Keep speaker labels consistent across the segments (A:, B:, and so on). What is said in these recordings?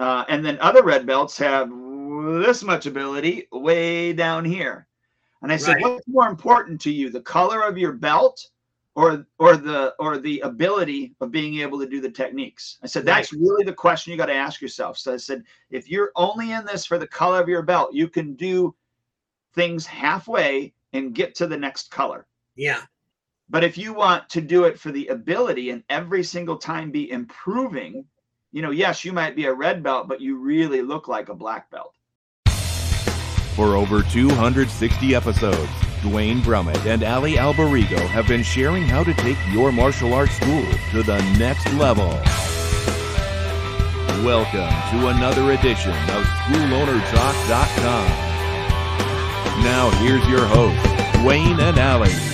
A: Uh, and then other red belts have this much ability way down here. And I said,
B: Right.
A: what's more important to you, the color of your belt or or the or the ability of being able to do the techniques? I said, that's really the question you got to ask yourself. So I said, if you're only in this for the color of your belt, you can do things halfway and get to the next color.
B: Yeah.
A: But if you want to do it for the ability and every single time be improving, you know, yes, you might be a red belt, but you really look like a black belt.
C: For over 260 episodes, Duane Brummett and Allie Alberigo have been sharing how to take your martial arts school to the next level. Welcome to another edition of SchoolOwnerTalk.com. Now here's your host, Duane and Allie.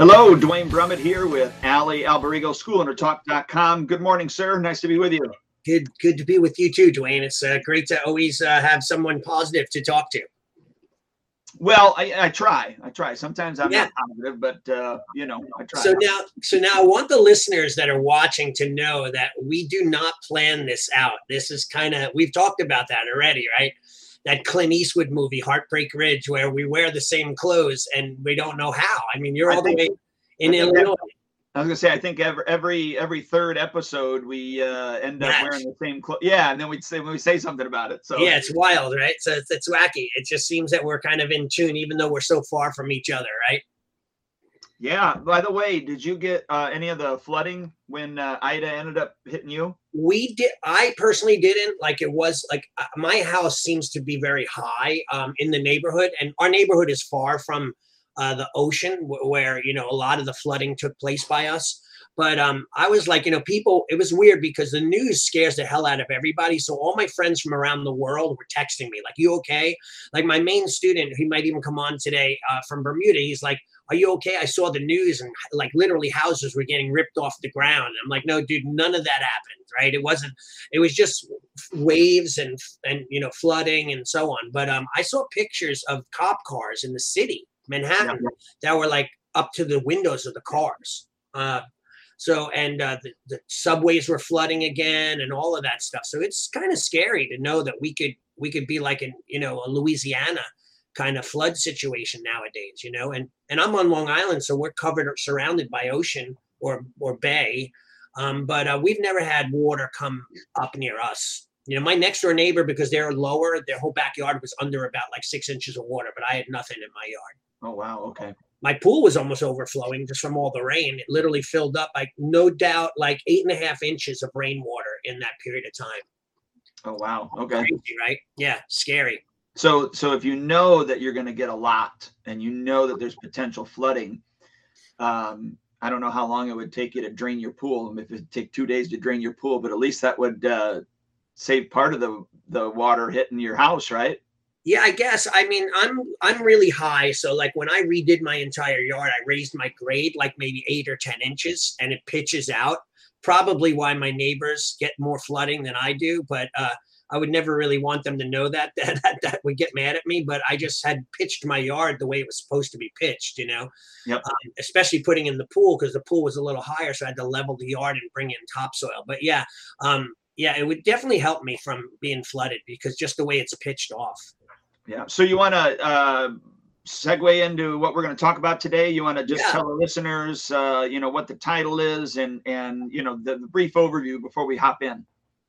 A: Hello, Duane Brummett here with Allie Alberigo, SchoolOwnerTalk.com. Good morning, sir. Nice to be with you.
B: Good, good to be with you too, Duane. It's uh, great to always uh, have someone positive to talk to.
A: Well, I, I try. I try. Sometimes I'm
B: Yeah.
A: not positive, but uh, you know, I try.
B: So now, so now, I want the listeners that are watching to know that we do not plan this out. This is kind of we've talked about that already, right? That Clint Eastwood movie, Heartbreak Ridge, where we wear the same clothes and we don't know how. I mean, you're all the way in
A: think
B: Illinois.
A: I was gonna say, I think every every every third episode we uh, end up
B: Match.
A: wearing the same clothes. Yeah, and then we'd say we say something about it. So
B: Yeah, it's wild, right? So it's, it's wacky. It just seems that we're kind of in tune, even though we're so far from each other, right?
A: Yeah. By the way, did you get uh, any of the flooding when uh, Ida ended up hitting you?
B: we did i personally didn't like it was like uh, my house seems to be very high um, in the neighborhood and our neighborhood is far from uh, the ocean wh- where you know a lot of the flooding took place by us but um, i was like you know people it was weird because the news scares the hell out of everybody so all my friends from around the world were texting me like you okay like my main student he might even come on today uh, from bermuda he's like are you okay? I saw the news and like literally houses were getting ripped off the ground. I'm like, no, dude, none of that happened, right? It wasn't. It was just waves and and you know flooding and so on. But um, I saw pictures of cop cars in the city, Manhattan, that were like up to the windows of the cars. Uh, so and uh, the, the subways were flooding again and all of that stuff. So it's kind of scary to know that we could we could be like in you know a Louisiana kind of flood situation nowadays, you know. And and I'm on Long Island, so we're covered or surrounded by ocean or or bay. Um, but uh, we've never had water come up near us. You know, my next door neighbor, because they're lower, their whole backyard was under about like six inches of water, but I had nothing in my yard.
A: Oh wow. Okay.
B: My pool was almost overflowing just from all the rain. It literally filled up, like no doubt, like eight and a half inches of rainwater in that period of time.
A: Oh wow. Okay.
B: Crazy, right? Yeah, scary.
A: So so if you know that you're going to get a lot and you know that there's potential flooding, um, I don't know how long it would take you to drain your pool. If it take two days to drain your pool, but at least that would uh, save part of the the water hitting your house, right?
B: Yeah, I guess. I mean, I'm I'm really high, so like when I redid my entire yard, I raised my grade like maybe eight or ten inches, and it pitches out. Probably why my neighbors get more flooding than I do, but uh, I would never really want them to know that that that, that would get mad at me. But I just had pitched my yard the way it was supposed to be pitched, you know.
A: Yep.
B: Um, especially putting in the pool because the pool was a little higher, so I had to level the yard and bring in topsoil. But yeah, um, yeah, it would definitely help me from being flooded because just the way it's pitched off.
A: Yeah. So you want to uh, segue into what we're going to talk about today? You want to just
B: Yeah.
A: tell the listeners, uh, you know, what the title is and and you know the, the brief overview before we hop in.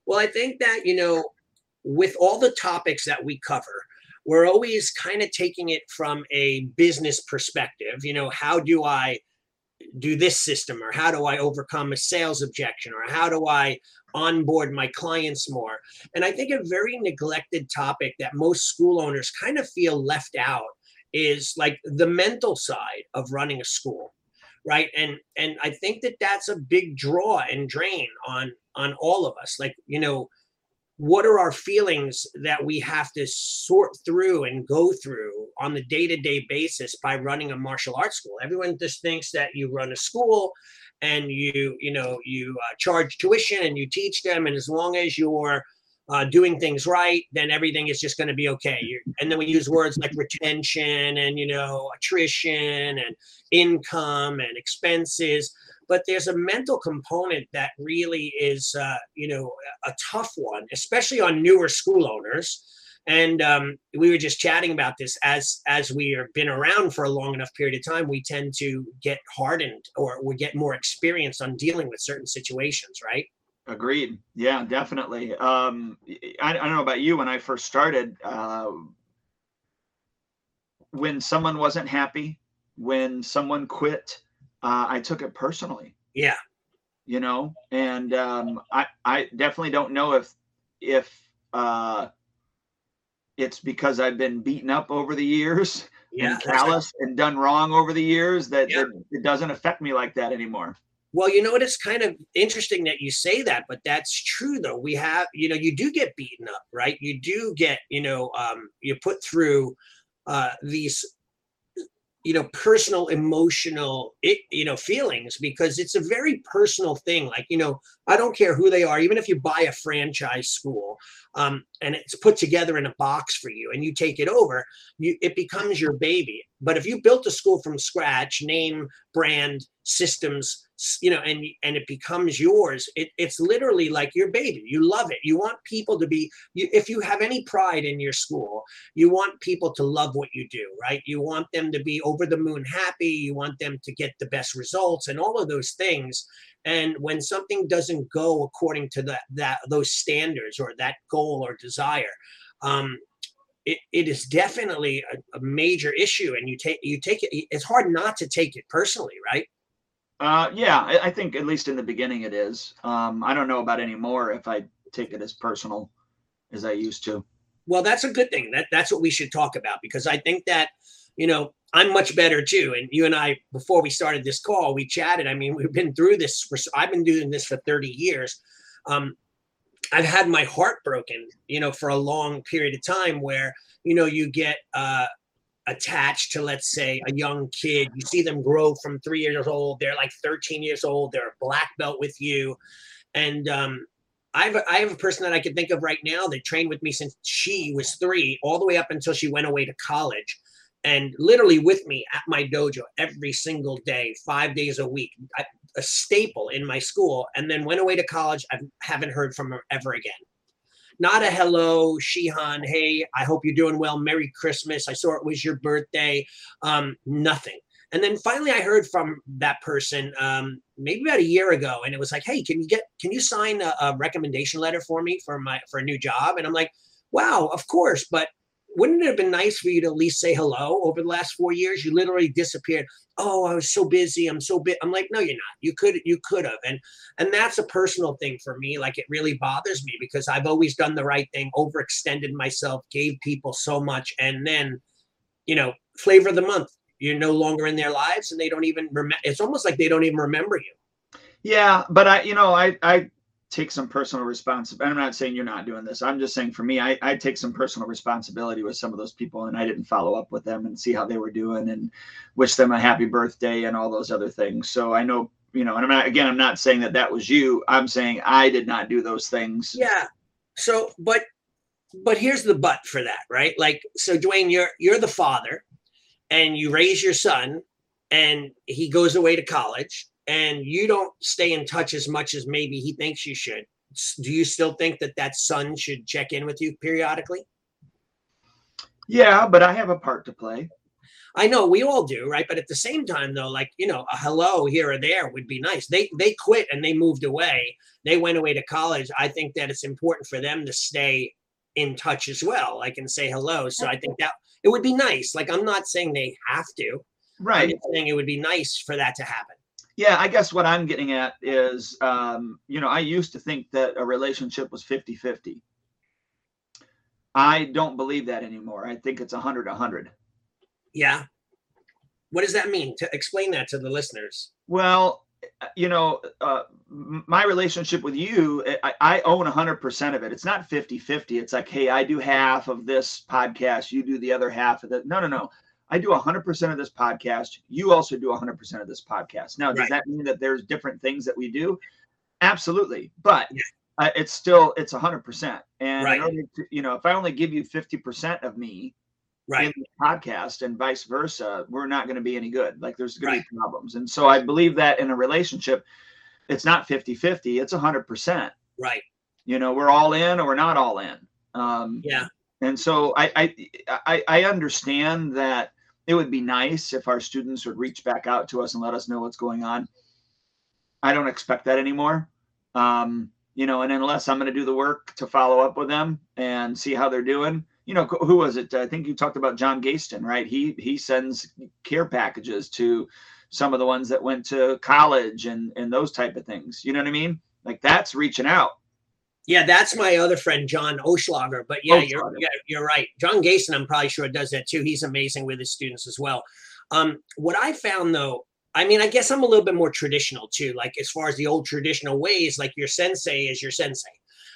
B: Well, I think that, you know, with all the topics that we cover, we're always kind of taking it from a business perspective. You know, how do I do this system or how do I overcome a sales objection or how do I onboard my clients more? And I think a very neglected topic that most school owners kind of feel left out is like the mental side of running a school right and and i think that that's a big draw and drain on on all of us like you know what are our feelings that we have to sort through and go through on the day-to-day basis by running a martial arts school? Everyone just thinks that you run a school and you you know you uh, charge tuition and you teach them and as long as you're uh, doing things right then everything is just going to be okay. You and then we use words like retention and you know attrition and income and expenses but there's a mental component that really is, uh, you know, a tough one, especially on newer school owners. And um, we were just chatting about this as as we have been around for a long enough period of time, we tend to get hardened or we get more experience on dealing with certain situations, right?
A: Agreed. Yeah, definitely. Um, I, I don't know about you. When I first started, uh, when someone wasn't happy, when someone quit, uh, I took it personally.
B: Yeah.
A: You know, and um, I I definitely don't know if if uh, it's because I've been beaten up over the years
B: Yeah.
A: and callous and done wrong over the years that,
B: Yeah.
A: that it doesn't affect me like that anymore.
B: Well, you know what? It's kind of interesting that you say that, but that's true though. We have, you know, you do get beaten up, right? You do get, you know, um, you put through uh, these, you know, personal, emotional, it, you know, feelings because it's a very personal thing. Like, you know, I don't care who they are, even if you buy a franchise school um, and it's put together in a box for you and you take it over, you, it becomes your baby. But if you built a school from scratch, name, brand, systems, you know, and and it becomes yours, it, it's literally like your baby. You love it. You want people to be. You, if you have any pride in your school, you want people to love what you do, right? You want them to be over the moon happy. You want them to get the best results and all of those things. And when something doesn't go according to that that those standards or that goal or desire, um, it, it is definitely a, a major issue. And you take you take it. It's hard not to take it personally, right?
A: Uh, yeah, I, I think at least in the beginning it is. Um, I don't know about anymore if I take it as personal as I used to.
B: Well, that's a good thing. That that's what we should talk about because I think that you know I'm much better too. And you and I, before we started this call, we chatted. I mean, we've been through this. For, I've been doing this for 30 years. Um, I've had my heart broken, you know, for a long period of time where you know you get uh, attached to, let's say, a young kid. You see them grow from three years old. They're like 13 years old. They're a black belt with you, and um, I have, a, I have a person that I can think of right now that trained with me since she was three, all the way up until she went away to college, and literally with me at my dojo every single day, five days a week, a staple in my school. And then went away to college. I haven't heard from her ever again. Not a hello, Shihan. Hey, I hope you're doing well. Merry Christmas. I saw it was your birthday. Um, nothing. And then finally, I heard from that person um, maybe about a year ago, and it was like, "Hey, can you get can you sign a, a recommendation letter for me for my for a new job?" And I'm like, "Wow, of course." But wouldn't it have been nice for you to at least say hello over the last four years? You literally disappeared. Oh, I was so busy. I'm so bit. I'm like, no, you're not. You could you could have, and and that's a personal thing for me. Like it really bothers me because I've always done the right thing, overextended myself, gave people so much, and then, you know, flavor of the month you're no longer in their lives and they don't even remember it's almost like they don't even remember you
A: Yeah, but I, you know, I, I take some personal responsibility. I'm not saying you're not doing this. I'm just saying for me, I, I take some personal responsibility with some of those people, and I didn't follow up with them and see how they were doing and wish them a happy birthday and all those other things. So I know, you know, and I'm not again, I'm not saying that that was you. I'm saying I did not do those things.
B: yeah so but but here's the but for that right like so duane you're you're the father and you raise your son and he goes away to college and you don't stay in touch as much as maybe he thinks you should do you still think that that son should check in with you periodically
A: Yeah, but I have a part to play.
B: I know we all do, right? But at the same time, though, like you know, a hello here or there would be nice. They they quit and they moved away. They went away to college. I think that it's important for them to stay in touch as well, like and say hello. So I think that it would be nice. Like I'm not saying they have to. I'm
A: Right.
B: just saying it would be nice for that to happen.
A: Yeah, I guess what I'm getting at is, um, you know, I used to think that a relationship was 50 50. I don't believe that anymore. I think it's 100 100.
B: Yeah. What does that mean? To explain that to the listeners.
A: Well, you know, uh, my relationship with you, I, I own 100% of it. It's not 50 50. It's like, hey, I do half of this podcast, you do the other half of it. No, no, no. I do 100% of this podcast. You also do 100% of this podcast. Now, does
B: Right.
A: that mean that there's different things that we do? Absolutely. But
B: Yeah.
A: uh, it's still, it's 100%. And
B: Right.
A: you know, if I only give you 50% of me,
B: Right.
A: in the podcast and vice versa, we're not going to be any good. Like there's going to be problems. And so I believe that in a relationship, it's not 50 50, it's 100%.
B: Right.
A: You know, we're all in or we're not all in. Um,
B: Yeah.
A: and so I, I, I, I understand that it would be nice if our students would reach back out to us and let us know what's going on. I don't expect that anymore. Um, you know, and unless I'm going to do the work to follow up with them and see how they're doing, you know, who was it? I think you talked about John Gaston, right? He he sends care packages to some of the ones that went to college and and those type of things. You know what I mean? Like that's reaching out.
B: Yeah, that's my other friend, John Oschlager. But yeah, you're yeah, you're right. John Gaston, I'm probably sure does that too. He's amazing with his students as well. Um, what I found though, I mean, I guess I'm a little bit more traditional too. Like as far as the old traditional ways, like your sensei is your sensei.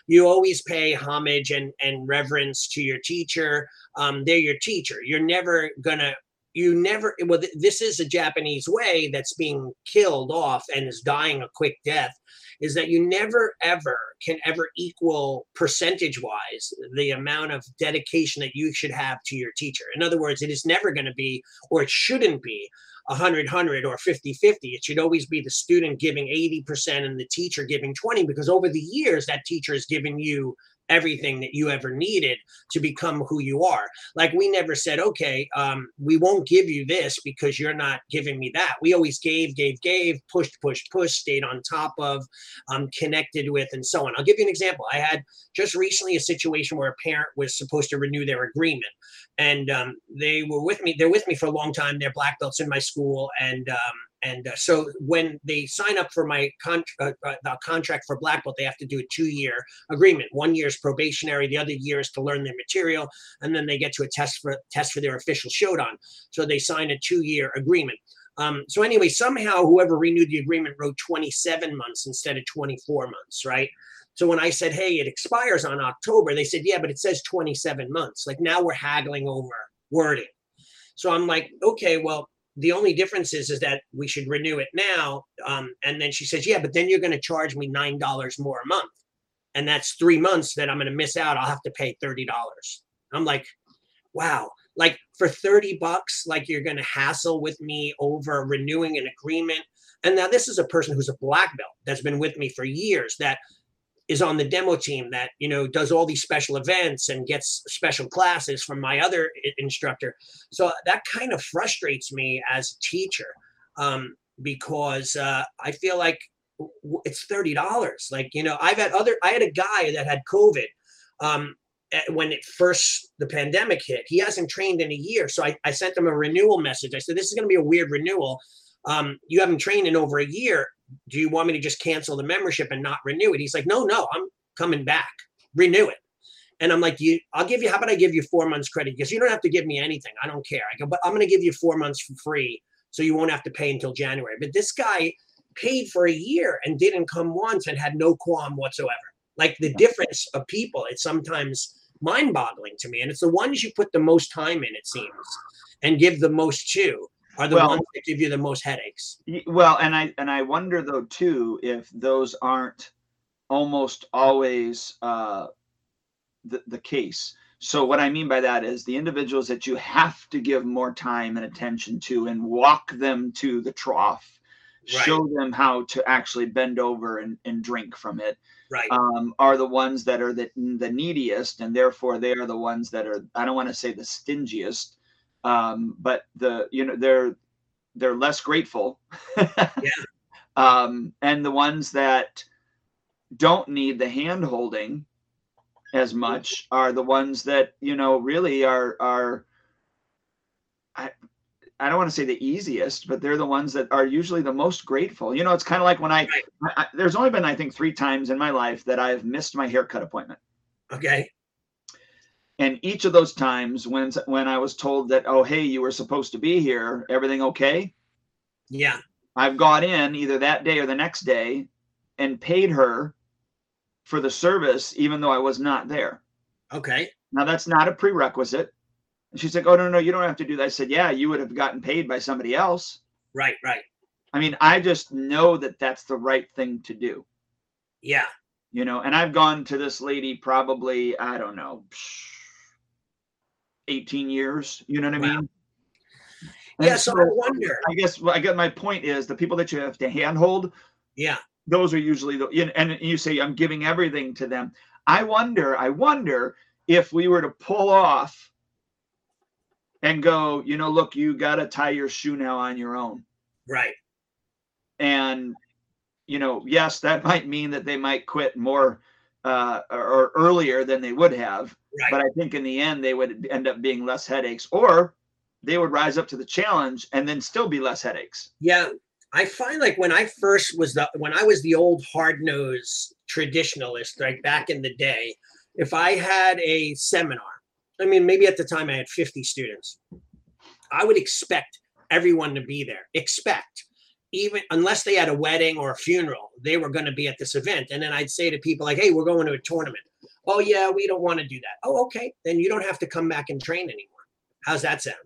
B: You always pay homage and and reverence to your teacher. Um, they're your teacher. You're never gonna. You never. Well, th- this is a Japanese way that's being killed off and is dying a quick death is that you never ever can ever equal percentage wise the amount of dedication that you should have to your teacher. In other words, it is never going to be, or it shouldn't be, 100 100 or 50 50 it should always be the student giving 80% and the teacher giving 20 because over the years that teacher has given you everything that you ever needed to become who you are. Like we never said okay um, we won't give you this because you're not giving me that. We always gave gave gave pushed pushed pushed stayed on top of um, connected with and so on. I'll give you an example. I had just recently a situation where a parent was supposed to renew their agreement and um, they were with me they're with me for a long time. They're black belts in my school and um, and uh, so when they sign up for my con- uh, uh, the contract for black belt they have to do a two year agreement one year is probationary the other year is to learn their material and then they get to a test for test for their official shodan so they sign a two year agreement um, so anyway somehow whoever renewed the agreement wrote 27 months instead of 24 months right so when I said, hey, it expires on October, they said, yeah, but it says 27 months. Like now we're haggling over wording. So I'm like, okay, well, the only difference is, is that we should renew it now. Um, and then she says, yeah, but then you're going to charge me $9 more a month. And that's three months that I'm going to miss out. I'll have to pay $30. I'm like, wow. Like for 30 bucks, like you're going to hassle with me over renewing an agreement. And now this is a person who's a black belt that's been with me for years that is on the demo team that you know does all these special events and gets special classes from my other instructor. So that kind of frustrates me as a teacher um, because uh, i feel like it's $30 like you know i've had other i had a guy that had covid um, when it first the pandemic hit. He hasn't trained in a year. So i, I sent him a renewal message. I said this is going to be a weird renewal. Um, you haven't trained in over a year do you want me to just cancel the membership and not renew it? He's like, no, no, I'm coming back, renew it. And I'm like, you, I'll give you, how about I give you four months credit? Because you don't have to give me anything. I don't care. I go, but I'm going to give you four months for free. So you won't have to pay until January. But this guy paid for a year and didn't come once and had no qualm whatsoever. Like the difference of people, it's sometimes mind boggling to me. And it's the ones you put the most time in, it seems, and give the most to are the
A: Well-
B: ones that give you the most headaches.
A: Well, and I and I wonder though too if those aren't almost always uh, the the case. So what I mean by that is the individuals that you have to give more time and attention to and walk them to the trough,
B: Right.
A: show them how to actually bend over and, and drink from it,
B: Right.
A: um, are the ones that are the, the neediest, and therefore they are the ones that are I don't want to say the stingiest, um, but the you know they're they're less grateful. Um, and the ones that don't need the hand holding as much are the ones that you know really are are I I don't want to say the easiest, but they're the ones that are usually the most grateful. You know, it's kind of like when I, I, I there's only been I think three times in my life that I've missed my haircut appointment
B: Okay.
A: And each of those times when when I was told that oh hey you were supposed to be here everything okay
B: Yeah.
A: I've got in either that day or the next day and paid her for the service even though I was not there
B: Okay.
A: now that's not a prerequisite and she's like oh no no you don't have to do that I said yeah you would have gotten paid by somebody else
B: Right. Right.
A: I mean I just know that that's the right thing to do
B: Yeah.
A: you know and I've gone to this lady probably I don't know 18 years. You know what I mean?
B: Yeah,
A: And
B: so I wonder.
A: I guess well, I get my point is the people that you have to handhold,
B: Yeah,
A: those are usually the and you say I'm giving everything to them. I wonder, I wonder if we were to pull off and go, you know, look, you got to tie your shoe now on your own.
B: right.
A: And you know, yes, that might mean that they might quit more uh, or earlier than they would have.
B: Right.
A: But I think in the end they would end up being less headaches, or they would rise up to the challenge and then still be less headaches.
B: Yeah, I find like when I first was the when I was the old hard nosed traditionalist, like back in the day, if I had a seminar, I mean, maybe at the time I had 50 students, I would expect everyone to be there. Expect, even unless they had a wedding or a funeral, they were going to be at this event. And then I'd say to people like, "Hey, we're going to a tournament." Oh yeah, we don't want to do that. Oh okay, then you don't have to come back and train anymore. How's that sound?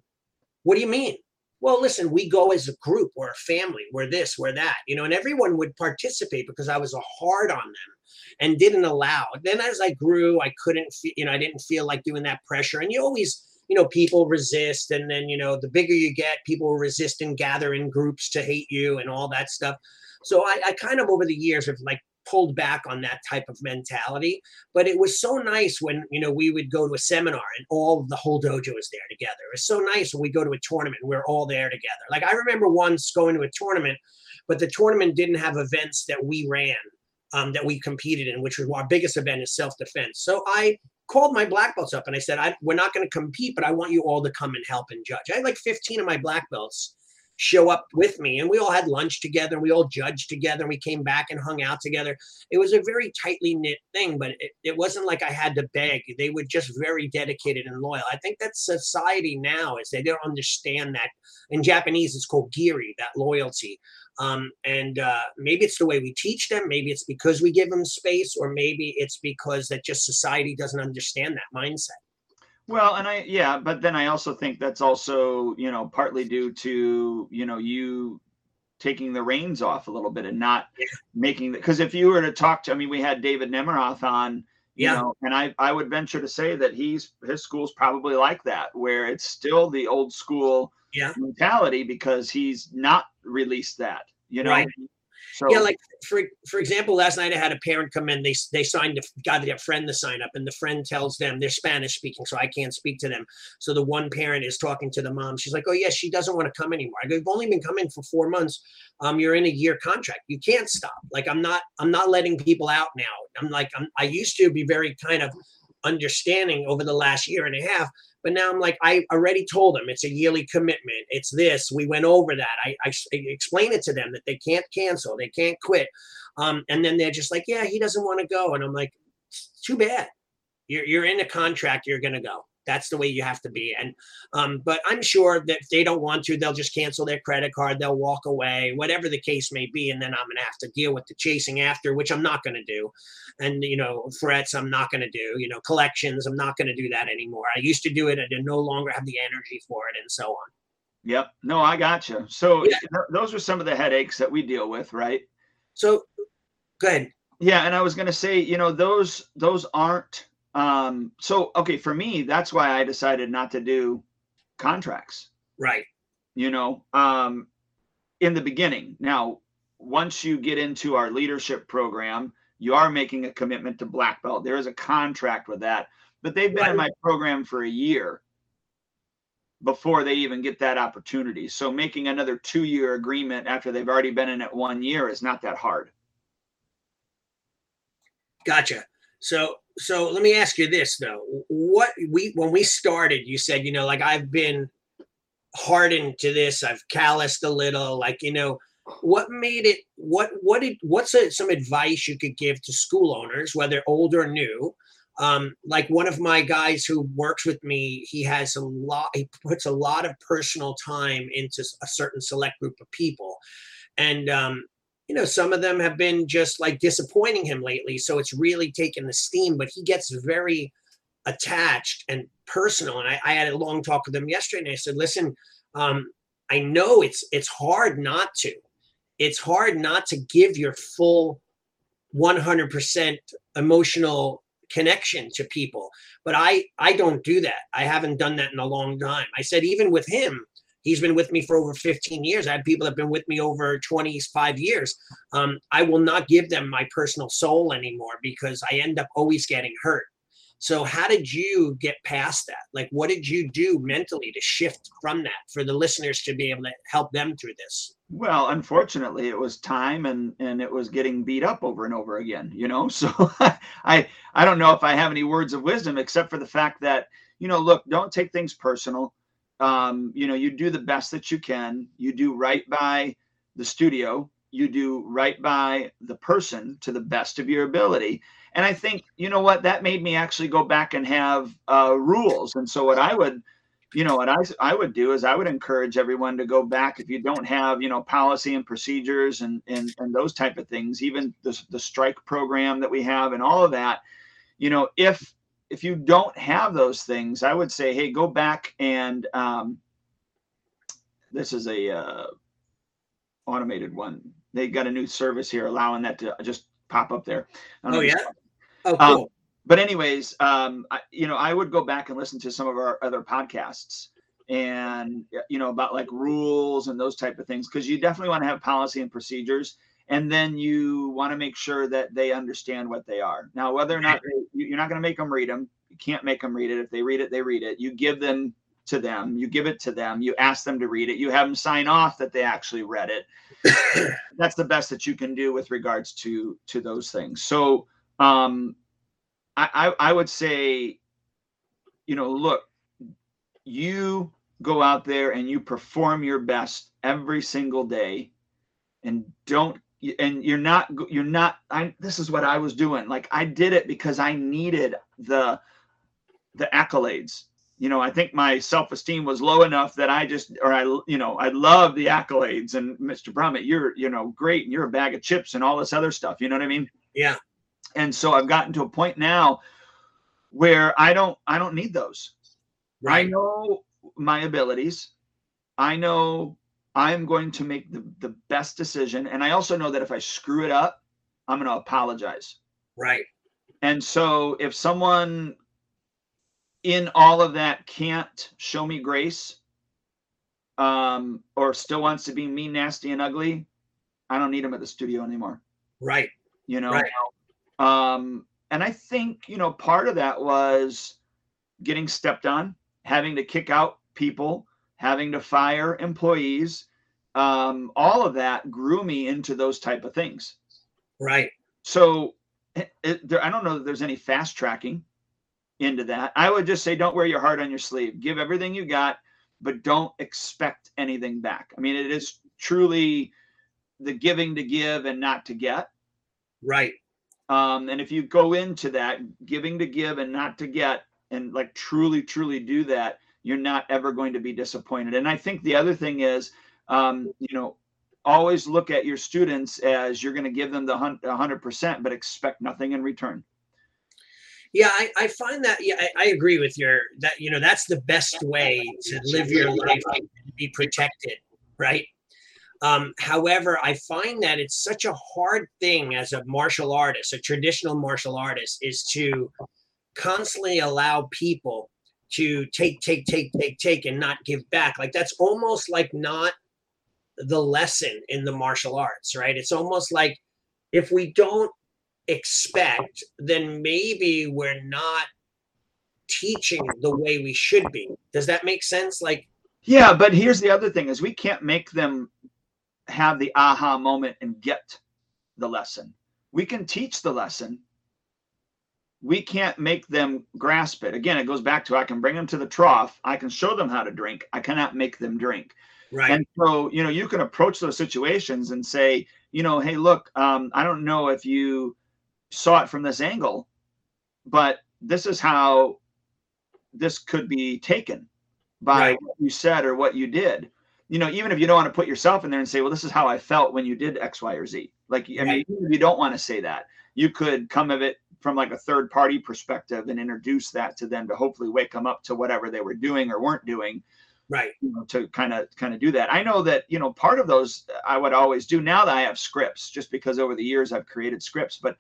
B: What do you mean? well, listen, we go as a group, we're a family, we're this, we're that, you know, and everyone would participate because I was hard on them and didn't allow. Then as I grew, I couldn't, fe- you know, I didn't feel like doing that pressure. And you always, you know, people resist. And then, you know, the bigger you get, people resist and gather in groups to hate you and all that stuff. So I, I kind of over the years have like pulled back on that type of mentality. But it was so nice when, you know, we would go to a seminar and all the whole dojo is there together. It was so nice when we go to a tournament, we're all there together. Like I remember once going to a tournament, but the tournament didn't have events that we ran, um, that we competed in, which was our biggest event is self-defense. So I called my black belts up and I said, I, we're not going to compete, but I want you all to come and help and judge. I had like 15 of my black belts show up with me and we all had lunch together and we all judged together and we came back and hung out together. It was a very tightly knit thing but it, it wasn't like i had to beg. They were just very dedicated and loyal. I think that society now is they don't understand that. In japanese it's called giri that loyalty um, and uh, maybe it's the way we teach them maybe it's because we give them space or maybe it's because that just society doesn't understand that mindset
A: Well, and I yeah, but then I also think that's also, you know, partly due to, you know, you taking the reins off a little bit and not
B: Yeah.
A: making the because if you were to talk to I mean, we had David Nemiroff on, you
B: Yeah.
A: know, and I I would venture to say that he's his school's probably like that, where it's still the old school
B: Yeah.
A: mentality because he's not released that, you know.
B: Right.
A: So
B: yeah like for for example last night i had a parent come in they they signed a, got their friend to sign up and the friend tells them they're spanish speaking so i can't speak to them. So the one parent is talking to the mom. She's like oh yeah she doesn't want to come anymore. I go you've only been coming for four months. Um you're in a year contract. You can't stop. Like i'm not i'm not letting people out now. I'm like I'm, i used to be very kind of understanding over the last year and a half but now I'm like, I already told them it's a yearly commitment. It's this. We went over that. I explained it to them that they can't cancel, they can't quit. Um, and then they're just like, yeah, he doesn't want to go. And I'm like, too bad. You're, you're in a contract. You're going to go. That's the way you have to be. And, um, but I'm sure that if they don't want to, they'll just cancel their credit card. They'll walk away, whatever the case may be. And then I'm going to have to deal with the chasing after, which I'm not going to do. And, you know, threats, I'm not going to do, you know, collections, I'm not going to do that anymore. I used to do it. I no longer have the energy for it and so on.
A: Yep. No, I gotcha. So
B: Yeah.
A: th- those are some of the headaches that we deal with, right?
B: So go ahead.
A: Yeah, and I was going to say, you know, those those aren't um so okay, for me, that's why I decided not to do contracts,
B: Right.
A: you know, um in the beginning. Now, once you get into our leadership program, you are making a commitment to black belt. There is a contract with that. But they've been in my program for a year before they even get that opportunity. So making another 2-year agreement after they've already been in it 1 year is not that hard.
B: Gotcha. So so let me ask you this though. What we when we started, you said, you know, like I've been hardened to this, I've calloused a little, like, you know, what made it what what did what's a, some advice you could give to school owners, whether old or new? Um, like one of my guys who works with me, he has a lot, he puts a lot of personal time into a certain select group of people. And um, you know, some of them have been just like disappointing him lately. So it's really taken the steam, but he gets very attached and personal. And I, I had a long talk with him yesterday and I said, listen, um, I know it's it's hard not to. It's hard not to give your full 100% emotional connection to people. But I I don't do that. I haven't done that in a long time. I said even with him, he's been with me for over 15 years. I have people that have been with me over 25 years. Um, I will not give them my personal soul anymore because I end up always getting hurt. So how did you get past that? Like what did you do mentally to shift from that for the listeners to be able to help them through this?
A: Well, unfortunately, it was time and and it was getting beat up over and over again, you know. So I I don't know if I have any words of wisdom except for the fact that, you know, look, don't take things personal. Um, you know, you do the best that you can. You do right by the studio. You do right by the person to the best of your ability and I think, you know what, that made me actually go back and have uh, rules. And so what I would, you know, what I, I would do is I would encourage everyone to go back if you don't have, you know, policy and procedures and, and, and those type of things, even the, the strike program that we have and all of that, you know, if, if you don't have those things, I would say, hey, go back and um, this is a uh, automated one. They got a new service here allowing that to just pop up there.
B: Oh yeah. Oh
A: um, cool. Um, but anyways, um, I, you know, I would go back and listen to some of our other podcasts and you know about like rules and those type of things because you definitely want to have policy and procedures and then you want to make sure that they understand what they are. Now whether or not they, you're not going to make them read them you can't make them read it. If they read it they read it. You give them to them. You give it to them. You ask them to read it. You have them sign off that they actually read it. That's the best that you can do with regards to to those things. So um, I, I I would say, you know, look, you go out there and you perform your best every single day, and don't and you're not you're not I this is what I was doing. Like I did it because I needed the the accolades you know, I think my self-esteem was low enough that I just, or I, you know, I love the accolades and Mr. Brummett, you're, you know, great. And you're a bag of chips and all this other stuff. You know what I mean?
B: Yeah.
A: And so I've gotten to a point now where I don't, I don't need those. Right. I know my abilities. I know I'm going to make the, the best decision. And I also know that if I screw it up, I'm going to apologize.
B: Right.
A: And so if someone in all of that can't show me grace um, or still wants to be mean, nasty, and ugly, I don't need them at the studio anymore.
B: Right.
A: You know, right. um, and I think, you know, part of that was getting stepped on, having to kick out people, having to fire employees. Um, all of that grew me into those type of things.
B: Right.
A: So it, it, there, I don't know that there's any fast tracking into that. I would just say don't wear your heart on your sleeve. Give everything you got, but don't expect anything back. I mean, it is truly the giving to give and not to get.
B: Right.
A: Um, and if you go into that giving to give and not to get, and like truly, truly do that, you're not ever going to be disappointed. And I think the other thing is, um, you know, always look at your students as you're going to give them the 100%, but expect nothing in return.
B: Yeah, I, I find that. Yeah, I, I, agree with your that. You know, that's the best way to live your life to be protected, right? Um, however, I find that it's such a hard thing as a martial artist, a traditional martial artist, is to constantly allow people to take, take, take, take, take, and not give back. Like that's almost like not the lesson in the martial arts, right? It's almost like if we don't expect, then maybe we're not teaching the way we should be. Does that make sense? Like,
A: yeah, but here's the other thing: is we can't make them have the aha moment and get the lesson. We can teach the lesson. We can't make them grasp it. Again, it goes back to I can bring them to the trough. I can show them how to drink. I cannot make them drink.
B: Right.
A: And so, you know, you can approach those situations and say, you know, hey, look, um, I don't know if you saw it from this angle, but this is how this could be taken by right. what you said or what you did. You know, even if you don't want to put yourself in there and say, well, this is how I felt when you did X, Y, or Z. Like, I mean, you don't want to say that. You could come of it from like a third party perspective and introduce that to them to hopefully wake them up to whatever they were doing or weren't doing
B: right
A: you know to kind of kind of do that i know that you know part of those i would always do now that i have scripts just because over the years i've created scripts but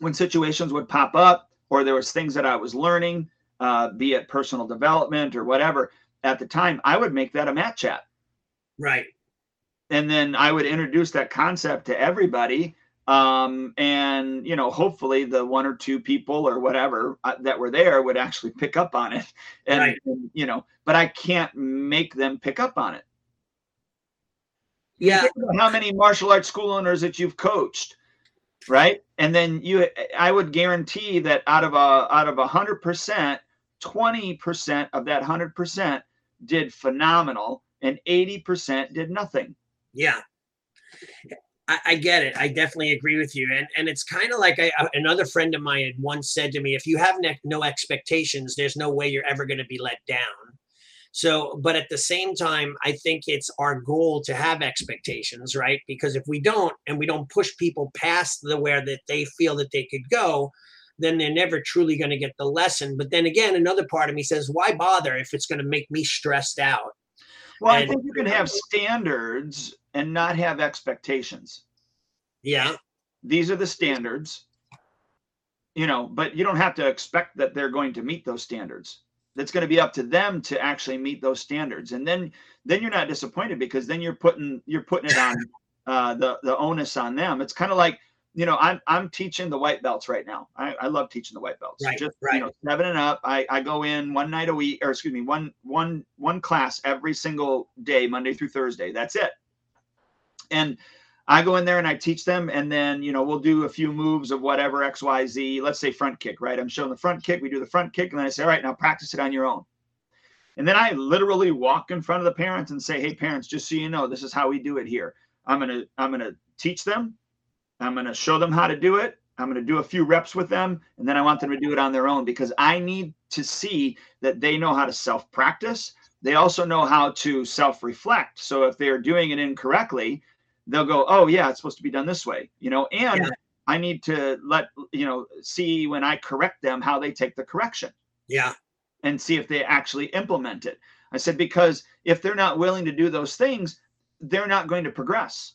A: when situations would pop up or there was things that I was learning, uh, be it personal development or whatever, at the time, I would make that a mat chat.
B: Right.
A: And then I would introduce that concept to everybody. Um, and, you know, hopefully the one or two people or whatever uh, that were there would actually pick up on it. And,
B: Right.
A: and, you know, but I can't make them pick up on it.
B: Yeah.
A: How many martial arts school owners that you've coached right and then you i would guarantee that out of a out of a hundred percent 20% of that hundred percent did phenomenal and 80% did nothing
B: Yeah. I, I get it. I definitely agree with you. And and it's kind of like I, I- another friend of mine had once said to me, if you have ne- no expectations, there's no way you're ever going to be let down. So, but at the same time, I think it's our goal to have expectations, right? Because if we don't, and we don't push people past the where that they feel that they could go, then they're never truly going to get the lesson. But then again, another part of me says, why bother if it's going to make me stressed out?
A: well i think you can have standards and not have expectations.
B: Yeah.
A: these are the standards. You know but you don't have to expect that they're going to meet those standards. That's going to be up to them to actually meet those standards. And then then you're not disappointed because then you're putting you're putting it on uh, the the onus on them. It's kind of like you know i'm i'm teaching the white belts right now. I, I love teaching the white belts.
B: Right,
A: just
B: right.
A: you know seven and up. I, I go in one night a week or excuse me one one one class every single day monday through thursday. That's it and I go in there and I teach them, and then you know we'll do a few moves of whatever X Y Z. Let's say front kick, right? I'm showing the front kick. We do the front kick, and then I say, all right, now practice it on your own. And then I literally walk in front of the parents and say, hey, parents, just so you know, this is how we do it here. I'm gonna I'm gonna teach them. I'm gonna show them how to do it. I'm gonna do a few reps with them, and then I want them to do it on their own because I need to see that they know how to self practice. They also know how to self reflect. So if they're doing it incorrectly, they'll go, oh yeah, it's supposed to be done this way, you know. And
B: Yeah.
A: I need to let you know see when I correct them how they take the correction
B: Yeah.
A: and see if they actually implement it. I said because if they're not willing to do those things, they're not going to progress.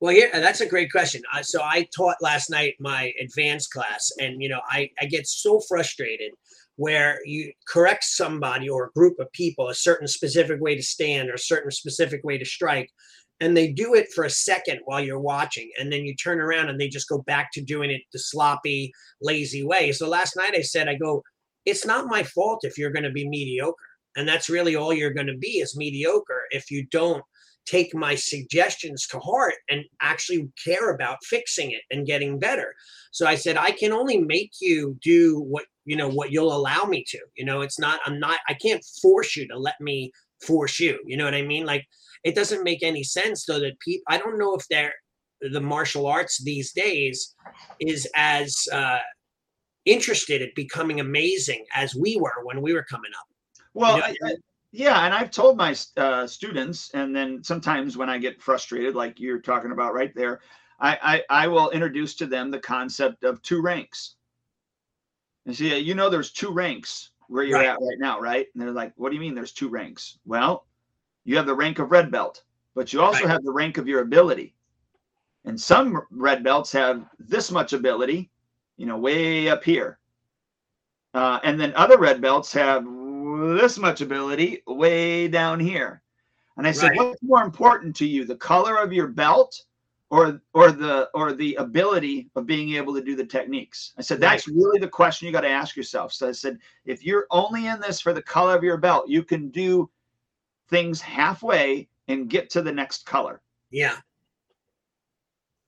B: Well, yeah, that's a great question. Uh, so I taught last night my advanced class, and you know, I I get so frustrated where you correct somebody or a group of people a certain specific way to stand or a certain specific way to strike, and they do it for a second while you're watching, and then you turn around and they just go back to doing it the sloppy, lazy way. So last night I said, I go, it's not my fault if you're going to be mediocre, and that's really all you're going to be is mediocre if you don't take my suggestions to heart and actually care about fixing it and getting better. So I said, I can only make you do what, you know, what you'll allow me to. You know, it's not, I'm not, I can't force you to let me force you. You know what I mean? Like, it doesn't make any sense though that people, I don't know if they're, the martial arts these days is as uh, interested at becoming amazing as we were when we were coming up.
A: Well,
B: Yeah.
A: I, I, yeah, and I've told my uh, students, and then sometimes when I get frustrated, like you're talking about right there, I, I I will introduce to them the concept of two ranks. And see, you know, there's two ranks where you're
B: Right.
A: at right now, right? And they're like, "What do you mean? There's two ranks?" Well, you have the rank of red belt, but you also
B: Right.
A: have the rank of your ability. And some red belts have this much ability, you know, way up here. Uh, and then other red belts have this much ability way down here. And I said,
B: Right.
A: what's more important to you, the color of your belt or or the or the ability of being able to do the techniques? I said, that's really the question you got to ask yourself. So I said, if you're only in this for the color of your belt, you can do things halfway and get to the next color.
B: Yeah.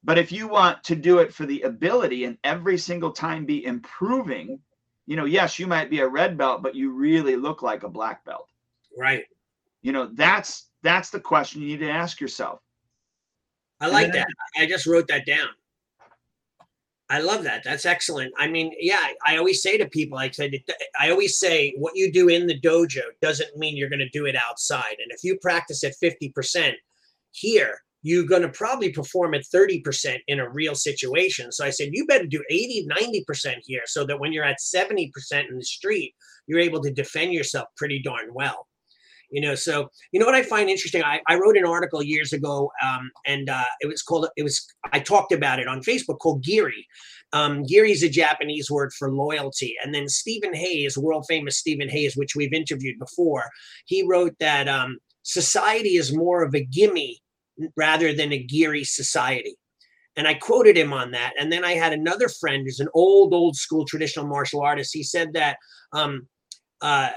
A: But if you want to do it for the ability and every single time be improving, you know, yes, you might be a red belt, but you really look like a black belt.
B: Right.
A: You know, that's that's the question you need to ask yourself.
B: I like that. I just wrote that down. I love that. That's excellent. I mean, yeah, I always say to people, I said, I always say, what you do in the dojo doesn't mean you're going to do it outside. And if you practice at 50% here, you're going to probably perform at 30% in a real situation. So I said, you better do 80, 90% here so that when you're at 70% in the street, you're able to defend yourself pretty darn well. You know so you know what i find interesting i, I wrote an article years ago um, and uh, it was called it was i talked about it on facebook called giri um, giri is a japanese word for loyalty and then stephen hayes world famous stephen hayes which we've interviewed before he wrote that um, society is more of a gimme rather than a giri society and I quoted him on that. And then I had another friend who's an old, old school traditional martial artist. He said that um, uh,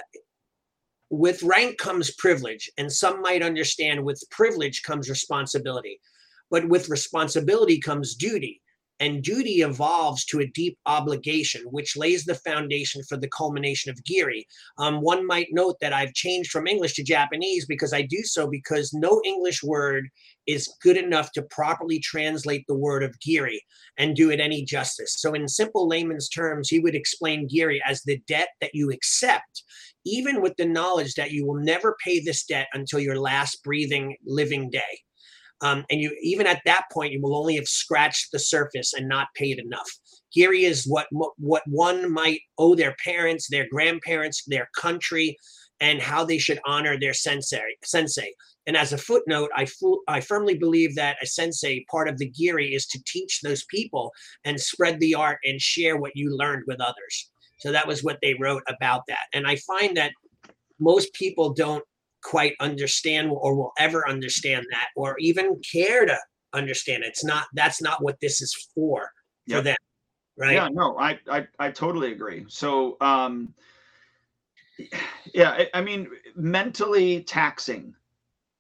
B: with rank comes privilege, and some might understand with privilege comes responsibility, but with responsibility comes duty. And duty evolves to a deep obligation, which lays the foundation for the culmination of Giri. Um, one might note that I've changed from English to Japanese because I do so because no English word is good enough to properly translate the word of Giri and do it any justice. So, in simple layman's terms, he would explain Giri as the debt that you accept even with the knowledge that you will never pay this debt until your last breathing living day. Um, and you even at that point you will only have scratched the surface and not paid enough. Giri is what what one might owe their parents, their grandparents, their country, and how they should honor their sensei. Sensei. And as a footnote, I, I firmly believe that a sensei, part of the giri, is to teach those people and spread the art and share what you learned with others. So that was what they wrote about that. And I find that most people don't quite understand or will ever understand that or even care to understand. It's not that's not what this is for for yep. them. Right.
A: Yeah, no, I, I I totally agree. So um yeah, I, I mean mentally taxing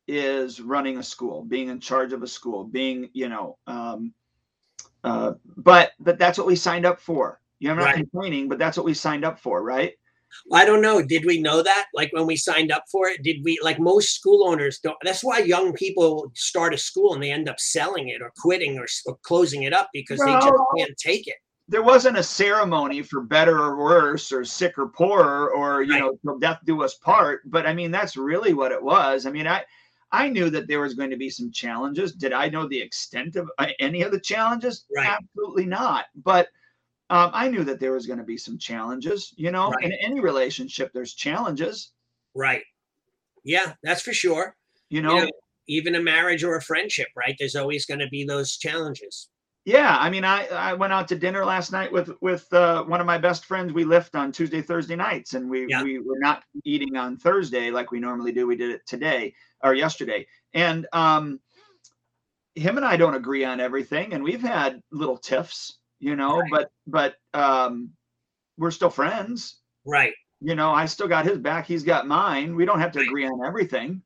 A: is running a school, being in charge of a school, being, you know, um uh but but that's what we signed up for you're not right. complaining, but that's what we signed up for, right?
B: I don't know. Did we know that? Like when we signed up for it, did we like most school owners don't? That's why young people start a school and they end up selling it or quitting or, or closing it up because they just can't take it.
A: There wasn't a ceremony for better or worse or sick or poor or you right. know till death do us part. But I mean that's really what it was. I mean I I knew that there was going to be some challenges. Did I know the extent of uh, any of the challenges? Right. Absolutely not. But um, I knew that there was going to be some challenges. You know, right. in any relationship, there's challenges.
B: Right. Yeah, that's for sure.
A: You know, you know
B: even a marriage or a friendship, right? There's always going to be those challenges.
A: Yeah, I mean, I I went out to dinner last night with with uh, one of my best friends. We lift on Tuesday, Thursday nights, and we yeah. we were not eating on Thursday like we normally do. We did it today or yesterday, and um, him and I don't agree on everything, and we've had little tiffs you know, right. but but um we're still friends.
B: Right.
A: You know, I still got his back, he's got mine. We don't have to right. agree on everything.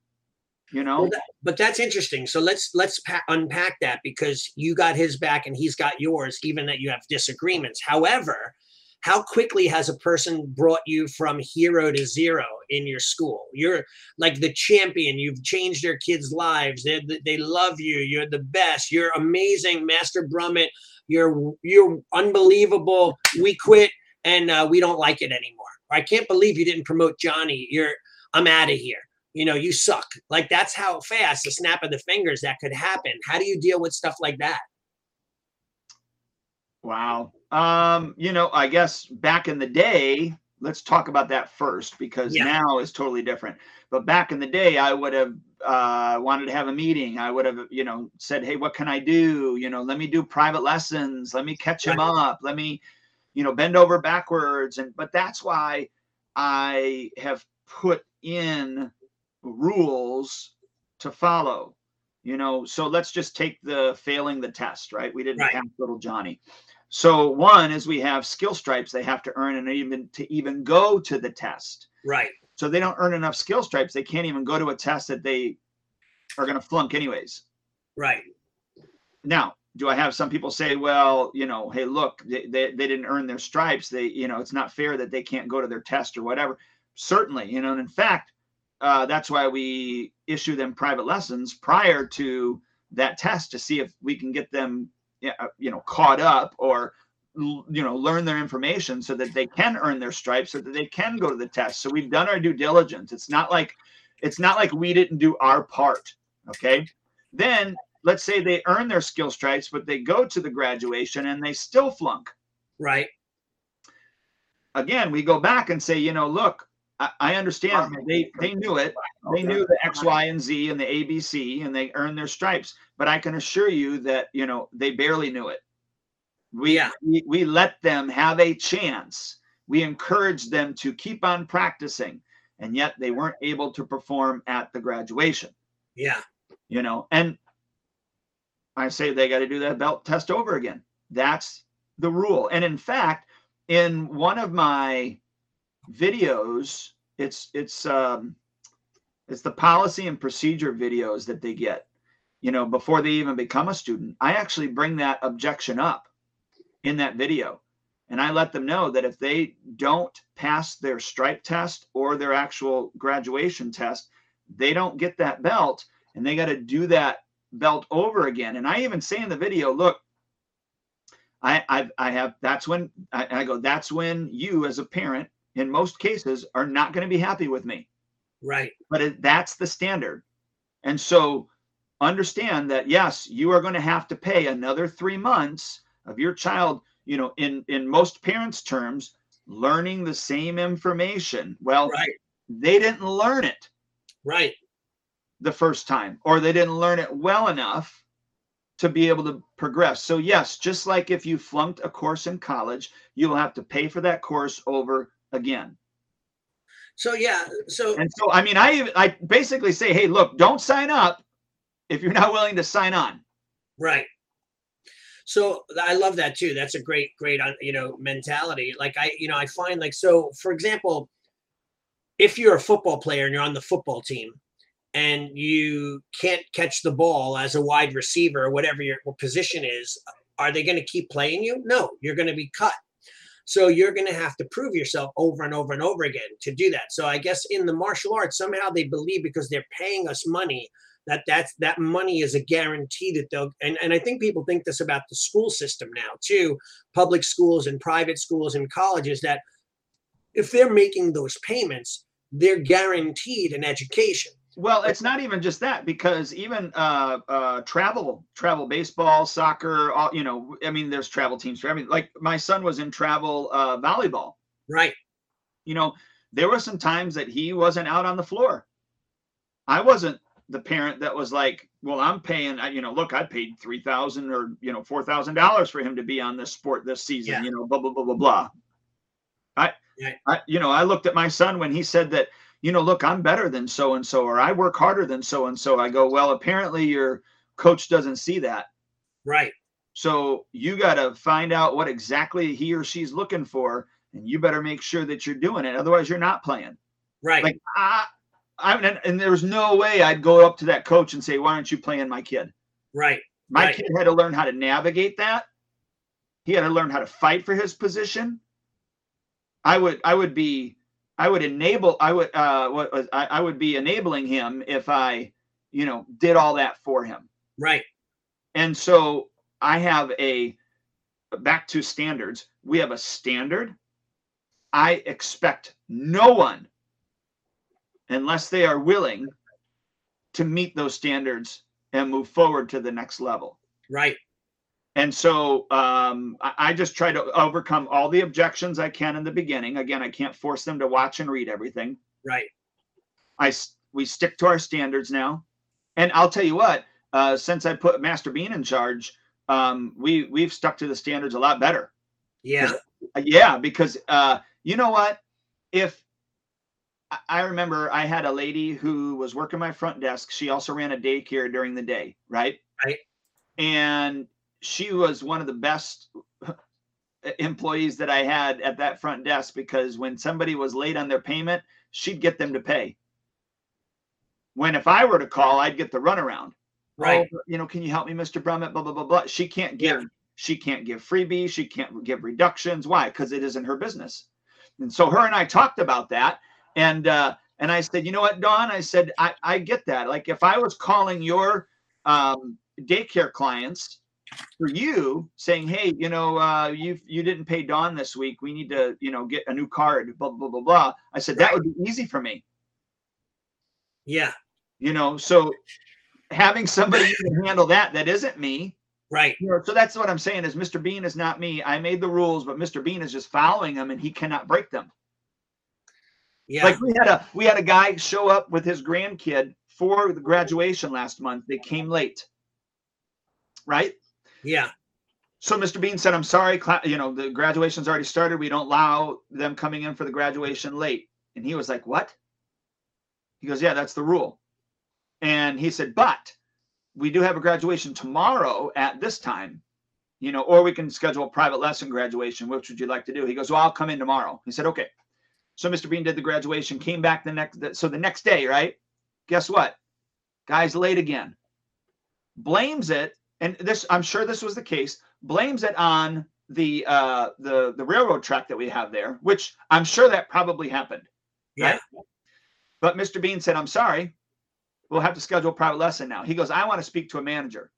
A: You know. Well,
B: that, but that's interesting. So let's let's pa- unpack that because you got his back and he's got yours even that you have disagreements. However, how quickly has a person brought you from hero to zero in your school you're like the champion you've changed their kids lives they, they love you you're the best you're amazing master brummett you're you're unbelievable. We quit and uh, we don't like it anymore. I can't believe you didn't promote Johnny. You're I'm out of here. You know, you suck. Like that's how fast, the snap of the fingers, that could happen. How do you deal with stuff like that?
A: Wow. Um, you know, I guess back in the day, let's talk about that first because yeah. now is totally different. But back in the day, I would have uh, wanted to have a meeting. I would have, you know, said, "Hey, what can I do? You know, let me do private lessons. Let me catch him up. Let me, you know, bend over backwards." And but that's why I have put in rules to follow. You know, so let's just take the failing the test, right? We didn't right. have little Johnny. So one is we have skill stripes they have to earn and even to even go to the test.
B: Right.
A: So they don't earn enough skill stripes. They can't even go to a test that they are going to flunk anyways.
B: Right.
A: Now, do I have some people say, well, you know, hey, look, they, they, they didn't earn their stripes. They, you know, it's not fair that they can't go to their test or whatever. Certainly, you know, and in fact, uh, that's why we issue them private lessons prior to that test to see if we can get them, Uh, you know, caught up or you know learn their information so that they can earn their stripes so that they can go to the test. So we've done our due diligence. It's not like it's not like we didn't do our part okay? Then let's say they earn their skill stripes but they go to the graduation and they still flunk.
B: Right.
A: Again we go back and say you know look I, I understand they they knew it. They knew the X, Y, and Z and the ABC, and they earned their stripes. But I can assure you that you know they barely knew it. We
B: Yeah.
A: we, we let them have a chance. We encouraged them to keep on practicing, and yet they weren't able to perform at the graduation.
B: Yeah.
A: You know, and I say they got to do that belt test over again. That's the rule. And in fact, in one of my videos, it's it's um it's the policy and procedure videos that they get, you know, before they even become a student. I actually bring that objection up in that video. And I let them know that if they don't pass their stripe test or their actual graduation test, they don't get that belt and they got to do that belt over again. And I even say in the video, look, I I, I have that's when I, I go, that's when you as a parent in most cases are not going to be happy with me
B: Right.
A: but it, that's the standard. And so understand that yes, you are going to have to pay another three months of your child, you know, in in most parents' terms, learning the same information. Well,
B: Right.
A: they didn't learn it
B: Right.
A: the first time, or they didn't learn it well enough to be able to progress. So yes, just like if you flunked a course in college, you will have to pay for that course over again.
B: So yeah. So
A: And so, I mean, I I basically say, hey, look, don't sign up if you're not willing to sign on.
B: Right. So I love that too. That's a great, great, uh, you know, mentality. Like I, you know, I find like so. For example, if you're a football player and you're on the football team, and you can't catch the ball as a wide receiver or whatever your position is, are they going to keep playing you? No, you're going to be cut. So you're going to have to prove yourself over and over and over again to do that. So I guess in the martial arts, somehow they believe because they're paying us money that that's that money is a guarantee that they'll and, and i think people think this about the school system now too public schools and private schools and colleges that if they're making those payments they're guaranteed an education
A: Well, it's not even just that because even uh, uh, travel, travel baseball, soccer, all you know. I mean, there's travel teams for everything. Like my son was in travel uh, volleyball.
B: right
A: You know, there were some times that he wasn't out on the floor. I wasn't the parent that was like, "Well, I'm paying." You know, look, I paid three thousand or you know four thousand dollars for him to be on this sport this season.
B: Yeah.
A: You know, blah blah blah blah blah. I,
B: Right.
A: I, you know, I looked at my son when he said that. You know, look, I'm better than so and so, or I work harder than so and so. I go, well, apparently your coach doesn't see that.
B: right
A: So you got to find out what exactly he or she's looking for, and you better make sure that you're doing it. Otherwise, you're not playing.
B: right
A: Like I, I and, there was no way I'd go up to that coach and say, "Why aren't you playing my kid?"
B: right
A: My
B: Right.
A: kid had to learn how to navigate that. He had to learn how to fight for his position. I would, I would be, I would enable, I would, uh, what was, I, I would be enabling him if I, you know, did all that for him.
B: right
A: And so I have a back to standards. We have a standard. I expect no one, unless they are willing to meet those standards and move forward to the next level.
B: right
A: And so um, I, just try to overcome all the objections I can in the beginning. Again, I can't force them to watch and read everything.
B: right
A: I we stick to our standards now, and I'll tell you what. Uh, since I put Master Bean in charge, um, we we've stuck to the standards a lot better.
B: yeah
A: Uh, yeah, because uh, you know what? If I- I remember, I had a lady who was working my front desk. She also ran a daycare during the day, right?
B: Right.
A: And she was one of the best employees that I had at that front desk because when somebody was late on their payment, she'd get them to pay. When if I were to call, I'd get the runaround.
B: right
A: Oh, you know, can you help me, Mr. Brummett? Blah blah blah blah. She can't give she can't give freebies. She can't give reductions. Why? Because it isn't her business. And so her and I talked about that. And uh, and I said, you know what, Dawn? I said, I, I get that. Like if I was calling your um, daycare clients for you saying, hey, you know, uh, you you didn't pay Dawn this week. We need to, you know, get a new card. Blah blah blah blah. I said that would be easy for me.
B: yeah
A: You know, so having somebody handle that that isn't me
B: right
A: you know, so that's what I'm saying is Mr. Bean is not me. I made the rules, but Mr. Bean is just following them and he cannot break them.
B: Yeah.
A: Like we had a we had a guy show up with his grandkid for the graduation last month. They came late. Right?
B: Yeah.
A: So Mr. Bean said, "I'm sorry, you know, the graduation's already started. We don't allow them coming in for the graduation late." And he was like, "What?" He goes, "Yeah, that's the rule." And he said, "But we do have a graduation tomorrow at this time, you know, or we can schedule a private lesson graduation. Which would you like to do?" He goes, "Well, I'll come in tomorrow." He said, "Okay." So Mr. Bean did the graduation, came back the next so the next day, right? Guess what? Guy's late again. Blames it, and this I'm sure this was the case, blames it on the uh the the railroad track that we have there, which I'm sure that probably happened.
B: Yeah.
A: Right? But Mr. Bean said, I'm sorry. We'll have to schedule a private lesson now. He goes, I want to speak to a manager.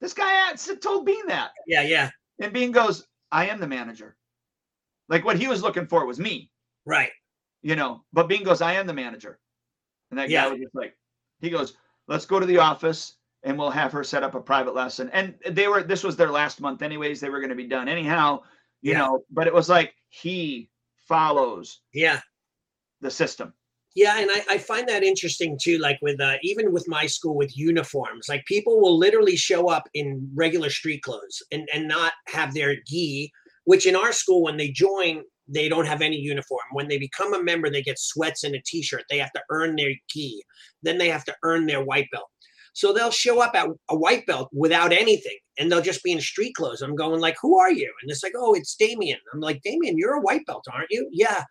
A: This guy told Bean that.
B: Yeah. Yeah.
A: And Bean goes, I am the manager. Like what he was looking for was me
B: Right.
A: you know. But Bean goes, I am the manager. And that
B: Yeah.
A: guy was just like, he goes, let's go to the office and we'll have her set up a private lesson. And they were, this was their last month, anyways. They were going to be done anyhow, you
B: Yeah.
A: know. But it was like he follows
B: Yeah.
A: the system.
B: Yeah, and I, I find that interesting too. Like with uh, even with my school with uniforms, like people will literally show up in regular street clothes and and not have their gi. Which in our school, when they join, they don't have any uniform. When they become a member, they get sweats and a t-shirt. They have to earn their gi. Then they have to earn their white belt. So they'll show up at a white belt without anything, and they'll just be in street clothes. I'm going like, "Who are you?" And it's like, "Oh, it's Damien." I'm like, "Damien, you're a white belt, aren't you?" Yeah.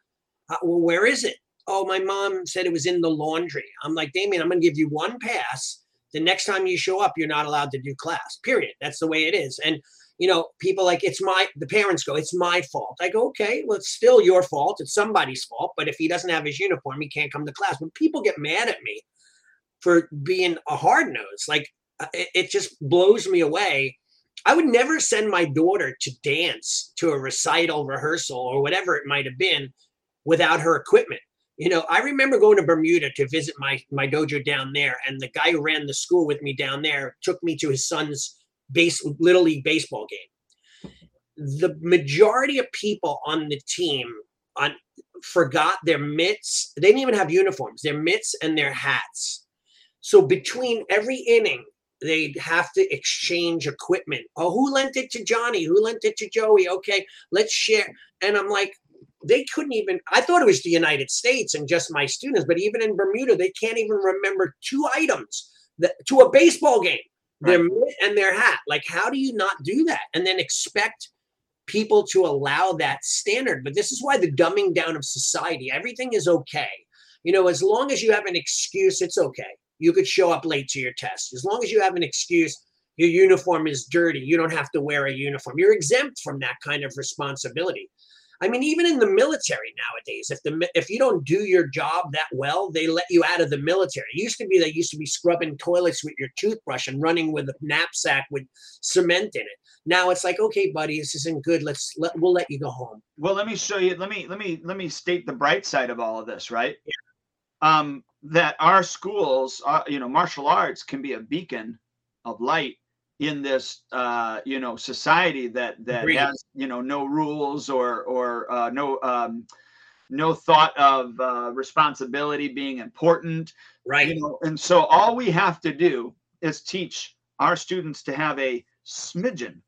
B: "Uh, well, where is it? oh, my mom said it was in the laundry. I'm like, Damien, I'm going to give you one pass. The next time you show up, you're not allowed to do class, period. That's the way it is. And, you know, people like, it's my, the parents go, it's my fault. I go, okay, well, it's still your fault. It's somebody's fault. But if he doesn't have his uniform, he can't come to class. When people get mad at me for being a hard nose, like, uh, it, it just blows me away. I would never send my daughter to dance to a recital rehearsal or whatever it might have been without her equipment you know, I remember going to Bermuda to visit my my dojo down there, and the guy who ran the school with me down there took me to his son's base little league baseball game. The majority of people on the team on forgot their mitts. They didn't even have uniforms, their mitts and their hats. So between every inning, they'd have to exchange equipment. Oh, who lent it to Johnny? Who lent it to Joey? Okay, let's share. And I'm like, they couldn't even i thought it was the united states and just my students but even in bermuda they can't even remember two items that, to a baseball game their mitt and their hat like how do you not do that and then expect people to allow that standard but this is why the dumbing down of society everything is okay you know as long as you have an excuse it's okay you could show up late to your test as long as you have an excuse your uniform is dirty you don't have to wear a uniform you're exempt from that kind of responsibility I mean, even in the military nowadays, if the if you don't do your job that well, they let you out of the military. It used to be they used to be scrubbing toilets with your toothbrush and running with a knapsack with cement in it. Now it's like, okay, buddy, this isn't good. Let's let we'll let you go home.
A: Well, let me show you. Let me let me let me state the bright side of all of this, right? Yeah. Um, that our schools, uh, you know, martial arts can be a beacon of light in this uh you know society that that
B: Agreed.
A: has you know no rules or or uh no um no thought of uh responsibility being important
B: Right.
A: you know and so all we have to do is teach our students to have a smidgen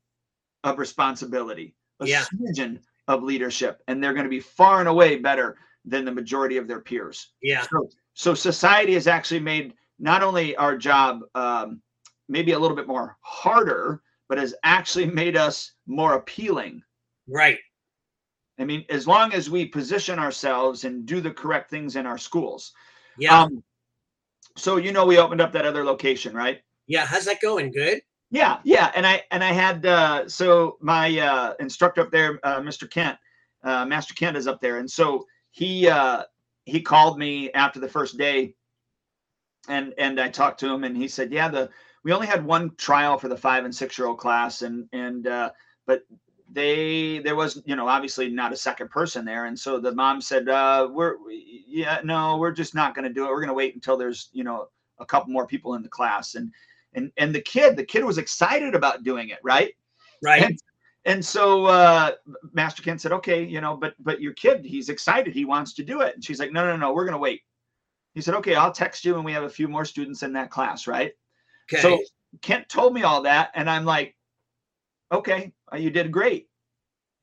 A: of responsibility a
B: Yeah.
A: smidgen of leadership and they're going to be far and away better than the majority of their peers
B: Yeah.
A: so, so society has actually made not only our job um, maybe a little bit more harder, but has actually made us more appealing.
B: Right.
A: I mean, as long as we position ourselves and do the correct things in our schools.
B: Yeah.
A: Um, so you know, we opened up that other location, right?
B: yeah. How's that going? Good.
A: Yeah, yeah, and I and I had uh, so my uh, instructor up there, uh, Mr. Kent, uh, Master Kent is up there, and so he uh, he called me after the first day, and and I talked to him, and he said, yeah, the we only had one trial for the five and six year old class, and and uh, but they there was you know obviously not a second person there, and so the mom said, uh, we're yeah no, we're just not going to do it. We're going to wait until there's you know a couple more people in the class, and and and the kid the kid was excited about doing it right
B: Right.
A: and, and so uh, Master Kent said, okay, you know, but but your kid, he's excited, he wants to do it. And she's like, no, no, no, we're gonna wait. He said, okay, I'll text you when we have a few more students in that class, right?
B: Okay.
A: So Kent told me all that, and I'm like, okay, uh, you did great.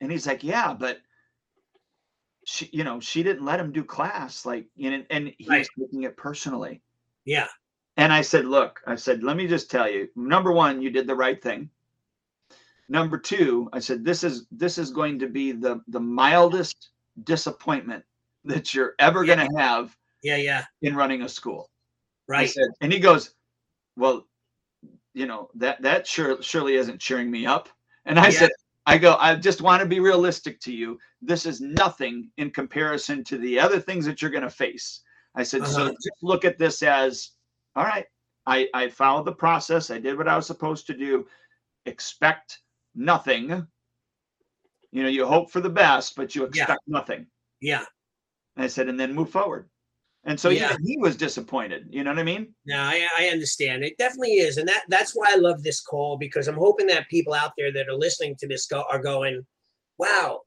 A: And he's like, yeah, but she, you know, she didn't let him do class, like, you know, and he's
B: Right.
A: taking it personally.
B: yeah.
A: And I said, look, I said, let me just tell you, number one, you did the right thing. Number two, I said, this is this is going to be the the mildest disappointment that you're ever
B: Yeah.
A: going to have
B: Yeah. Yeah.
A: in running a school.
B: Right.
A: said, and he goes, well, you know that that sure surely isn't cheering me up. And I
B: Yeah.
A: said, I go, I just want to be realistic to you. This is nothing in comparison to the other things that you're going to face. I said, so
B: Uh-huh.
A: just look at this as, all right, I I followed the process. I did what I was supposed to do. Expect nothing. You know, you hope for the best, but you
B: Yeah.
A: expect nothing.
B: Yeah.
A: And I said, and then move forward. And so
B: Yeah.
A: he was disappointed. You know what I mean?
B: No, I, I understand. It definitely is, and that that's why I love this call because I'm hoping that people out there that are listening to this go, are going, "Wow,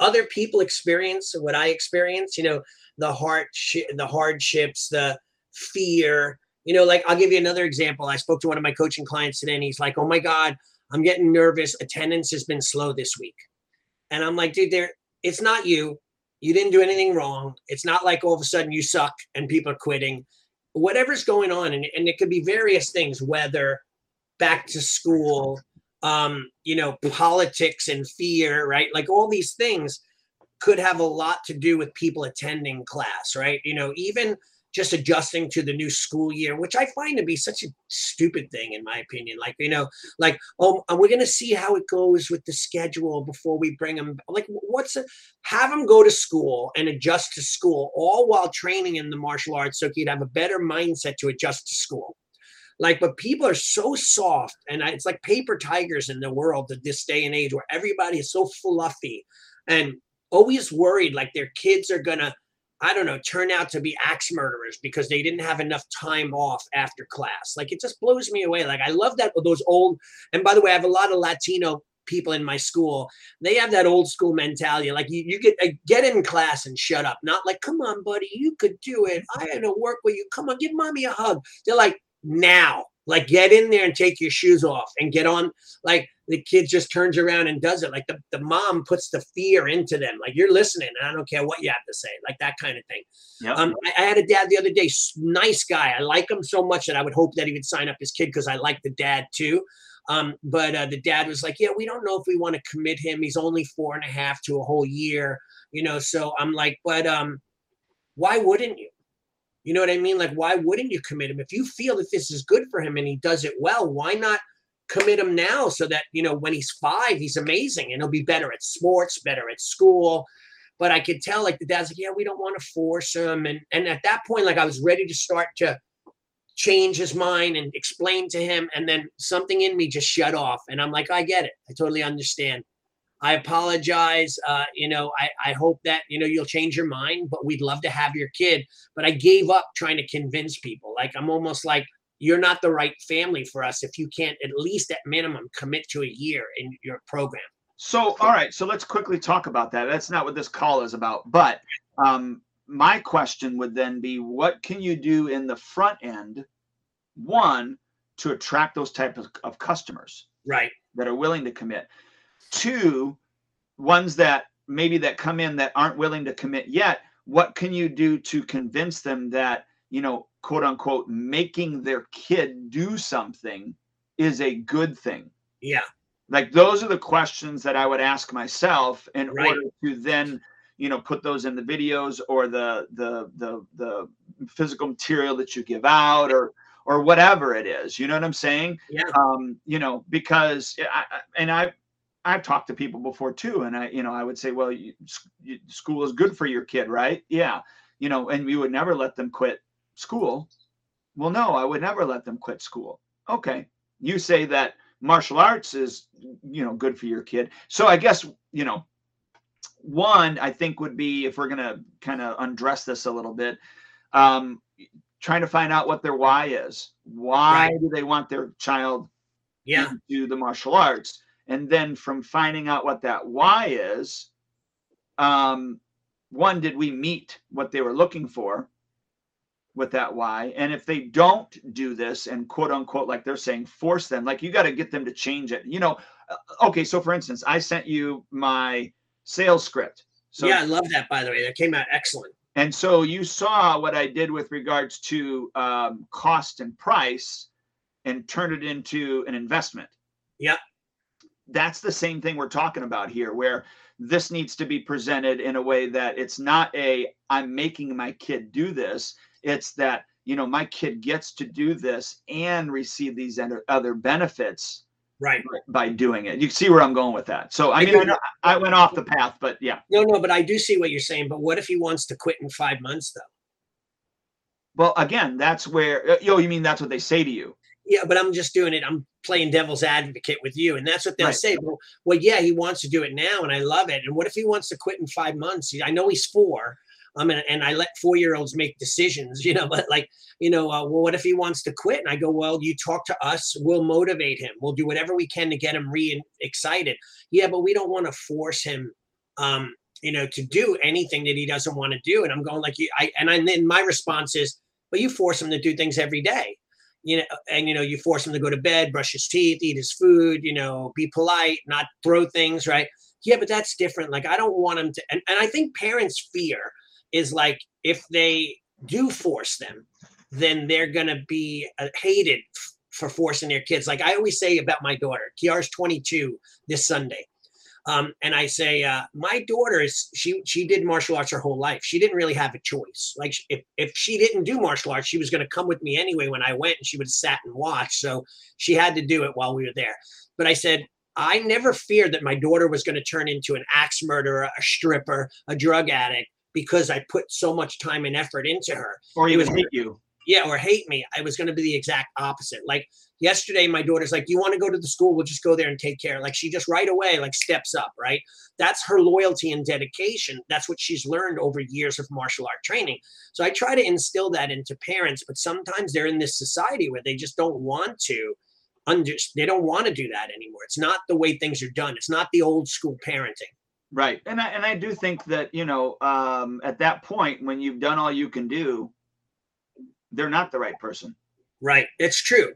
B: other people experience what I experience." You know, the hard the hardships, the fear. You know, like I'll give you another example. I spoke to one of my coaching clients today, and he's like, "Oh my God, I'm getting nervous. Attendance has been slow this week," and I'm like, "Dude, there, it's not you. You didn't do anything wrong. It's not like all of a sudden you suck and people are quitting." whatever's going on and, and it could be various things whether back to school um you know politics and fear right like all these things could have a lot to do with people attending class right you know even just adjusting to the new school year which i find to be such a stupid thing in my opinion. Like you know like oh uh, we're going to see how it goes with the schedule before we bring them like what's it have them go to school and adjust to school all while training in the martial arts so he'd have a better mindset to adjust to school. Like but people are so soft and I, it's like paper tigers in the world at this day and age where everybody is so fluffy and always worried like their kids are gonna i don't know turn out to be axe murderers because they didn't have enough time off after class. Like it just blows me away. Like i love that with those old and by the way i have a lot of latino people in my school. They have that old school mentality like you, you get uh, get in class and shut up. Not like come on buddy you could do it. I had to work with you. Come on give mommy a hug. They're like now like get in there and take your shoes off and get on like the kid just turns around and does it. Like the, the mom puts the fear into them. Like you're listening and i don't care what you have to say like that kind of thing.
A: Yep.
B: um, I, I had a dad the other day nice guy. I like him so much that i would hope that he would sign up his kid because i like the dad too. Um, but uh, the dad was like yeah we don't know if we want to commit him. He's only four and a half to a whole year you know so i'm like but um why wouldn't you you know what I mean? Like, why wouldn't you commit him? If you feel that this is good for him and he does it well, why not commit him now so that, you know, when he's five, he's amazing and he'll be better at sports, better at school. But I could tell, like, the dad's like, yeah, we don't want to force him. And and at that point, like, I was ready to start to change his mind and explain to him. And then something in me just shut off. And I'm like, I get it. I totally understand. I apologize. Uh, you know, I, I hope that, you know, you'll change your mind, but we'd love to have your kid. But I gave up trying to convince people. Like, I'm almost like, you're not the right family for us if you can't at least at minimum commit to a year in your program.
A: So, all right. So let's quickly talk about that. That's not what this call is about. But um, my question would then be, what can you do in the front end, one, to attract those type of, of customers
B: Right.
A: that are willing to commit? Two, ones that maybe that come in that aren't willing to commit yet. What can you do to convince them that you know, quote unquote, making their kid do something is a good thing?
B: Yeah.
A: like those are the questions that i would ask myself in
B: Right.
A: order to then you know put those in the videos or the the the the physical material that you give out or or whatever it is you know what i'm saying
B: Yeah.
A: um you know because I, I- and i i've talked to people before too and i you know i would say well you, you, school is good for your kid right? Yeah. You know and we would never let them quit school. Well no i would never let them quit school. Okay. You say that martial arts is you know good for your kid. So i guess you know one i think would be if we're going to kind of undress this a little bit um trying to find out what their why is. Why
B: Right.
A: do they want their child
B: Yeah.
A: into the martial arts and then from finding out what that why is um one did we meet what they were looking for with that why and if they don't do this and quote unquote like they're saying force them like you got to get them to change it. You know uh, okay so for instance i sent you my sales script. So
B: yeah i love that by the way. That came out excellent.
A: And so you saw what i did with regards to um, cost and price and turn it into an investment.
B: Yeah
A: that's the same thing we're talking about here where this needs to be presented in a way that it's not a i'm making my kid do this. It's that you know my kid gets to do this and receive these other benefits
B: right.
A: by doing it. You see where i'm going with that. So i, I mean I, I, went off the path but yeah.
B: No no but i do see what you're saying but what if he wants to quit in five months though?
A: Well again that's where uh, yo you mean that's what they say to you
B: yeah, but I'm just doing it. I'm playing devil's advocate with you. And that's what they'll right. say. Well, well, yeah, he wants to do it now and I love it. And what if he wants to quit in five months? I know he's four. Um, and, and I let four year olds make decisions, you know, but like, you know, uh, well, what if he wants to quit? And I go, well, you talk to us, we'll motivate him. We'll do whatever we can to get him re excited. Yeah, but we don't want to force him, um, you know, to do anything that he doesn't want to do. And I'm going like, you, I, and I, then my response is, but you force him to do things every day you know, and you know, you force him to go to bed, brush his teeth, eat his food, you know, be polite, not throw things, right? Yeah, but that's different. Like I don't want him to, and, and I think parents' fear is like if they do force them, then they're gonna be uh, hated for forcing their kids. Like I always say about my daughter, Kiara's 22 this Sunday. Um, and I say, uh, my daughter is she she did martial arts her whole life. She didn't really have a choice. Like if if she didn't do martial arts, she was going to come with me anyway when I went, and she would have sat and watched. So she had to do it while we were there. But I said, I never feared that my daughter was going to turn into an axe murderer, a stripper, a drug addict because I put so much time and effort into her.
A: Or he would hate you.
B: Yeah, or hate me. I was going to be the exact opposite. Like yesterday my daughter's like you want to go to the school? We'll just go there and take care. Like she just right away like steps up right? That's her loyalty and dedication. That's what she's learned over years of martial art training. So i try to instill that into parents but sometimes they're in this society where they just don't want to under they don't want to do that anymore. It's not the way things are done. It's not the old school parenting.
A: Right. And i and i do think that you know um at that point when you've done all you can do they're not the right person.
B: Right. It's true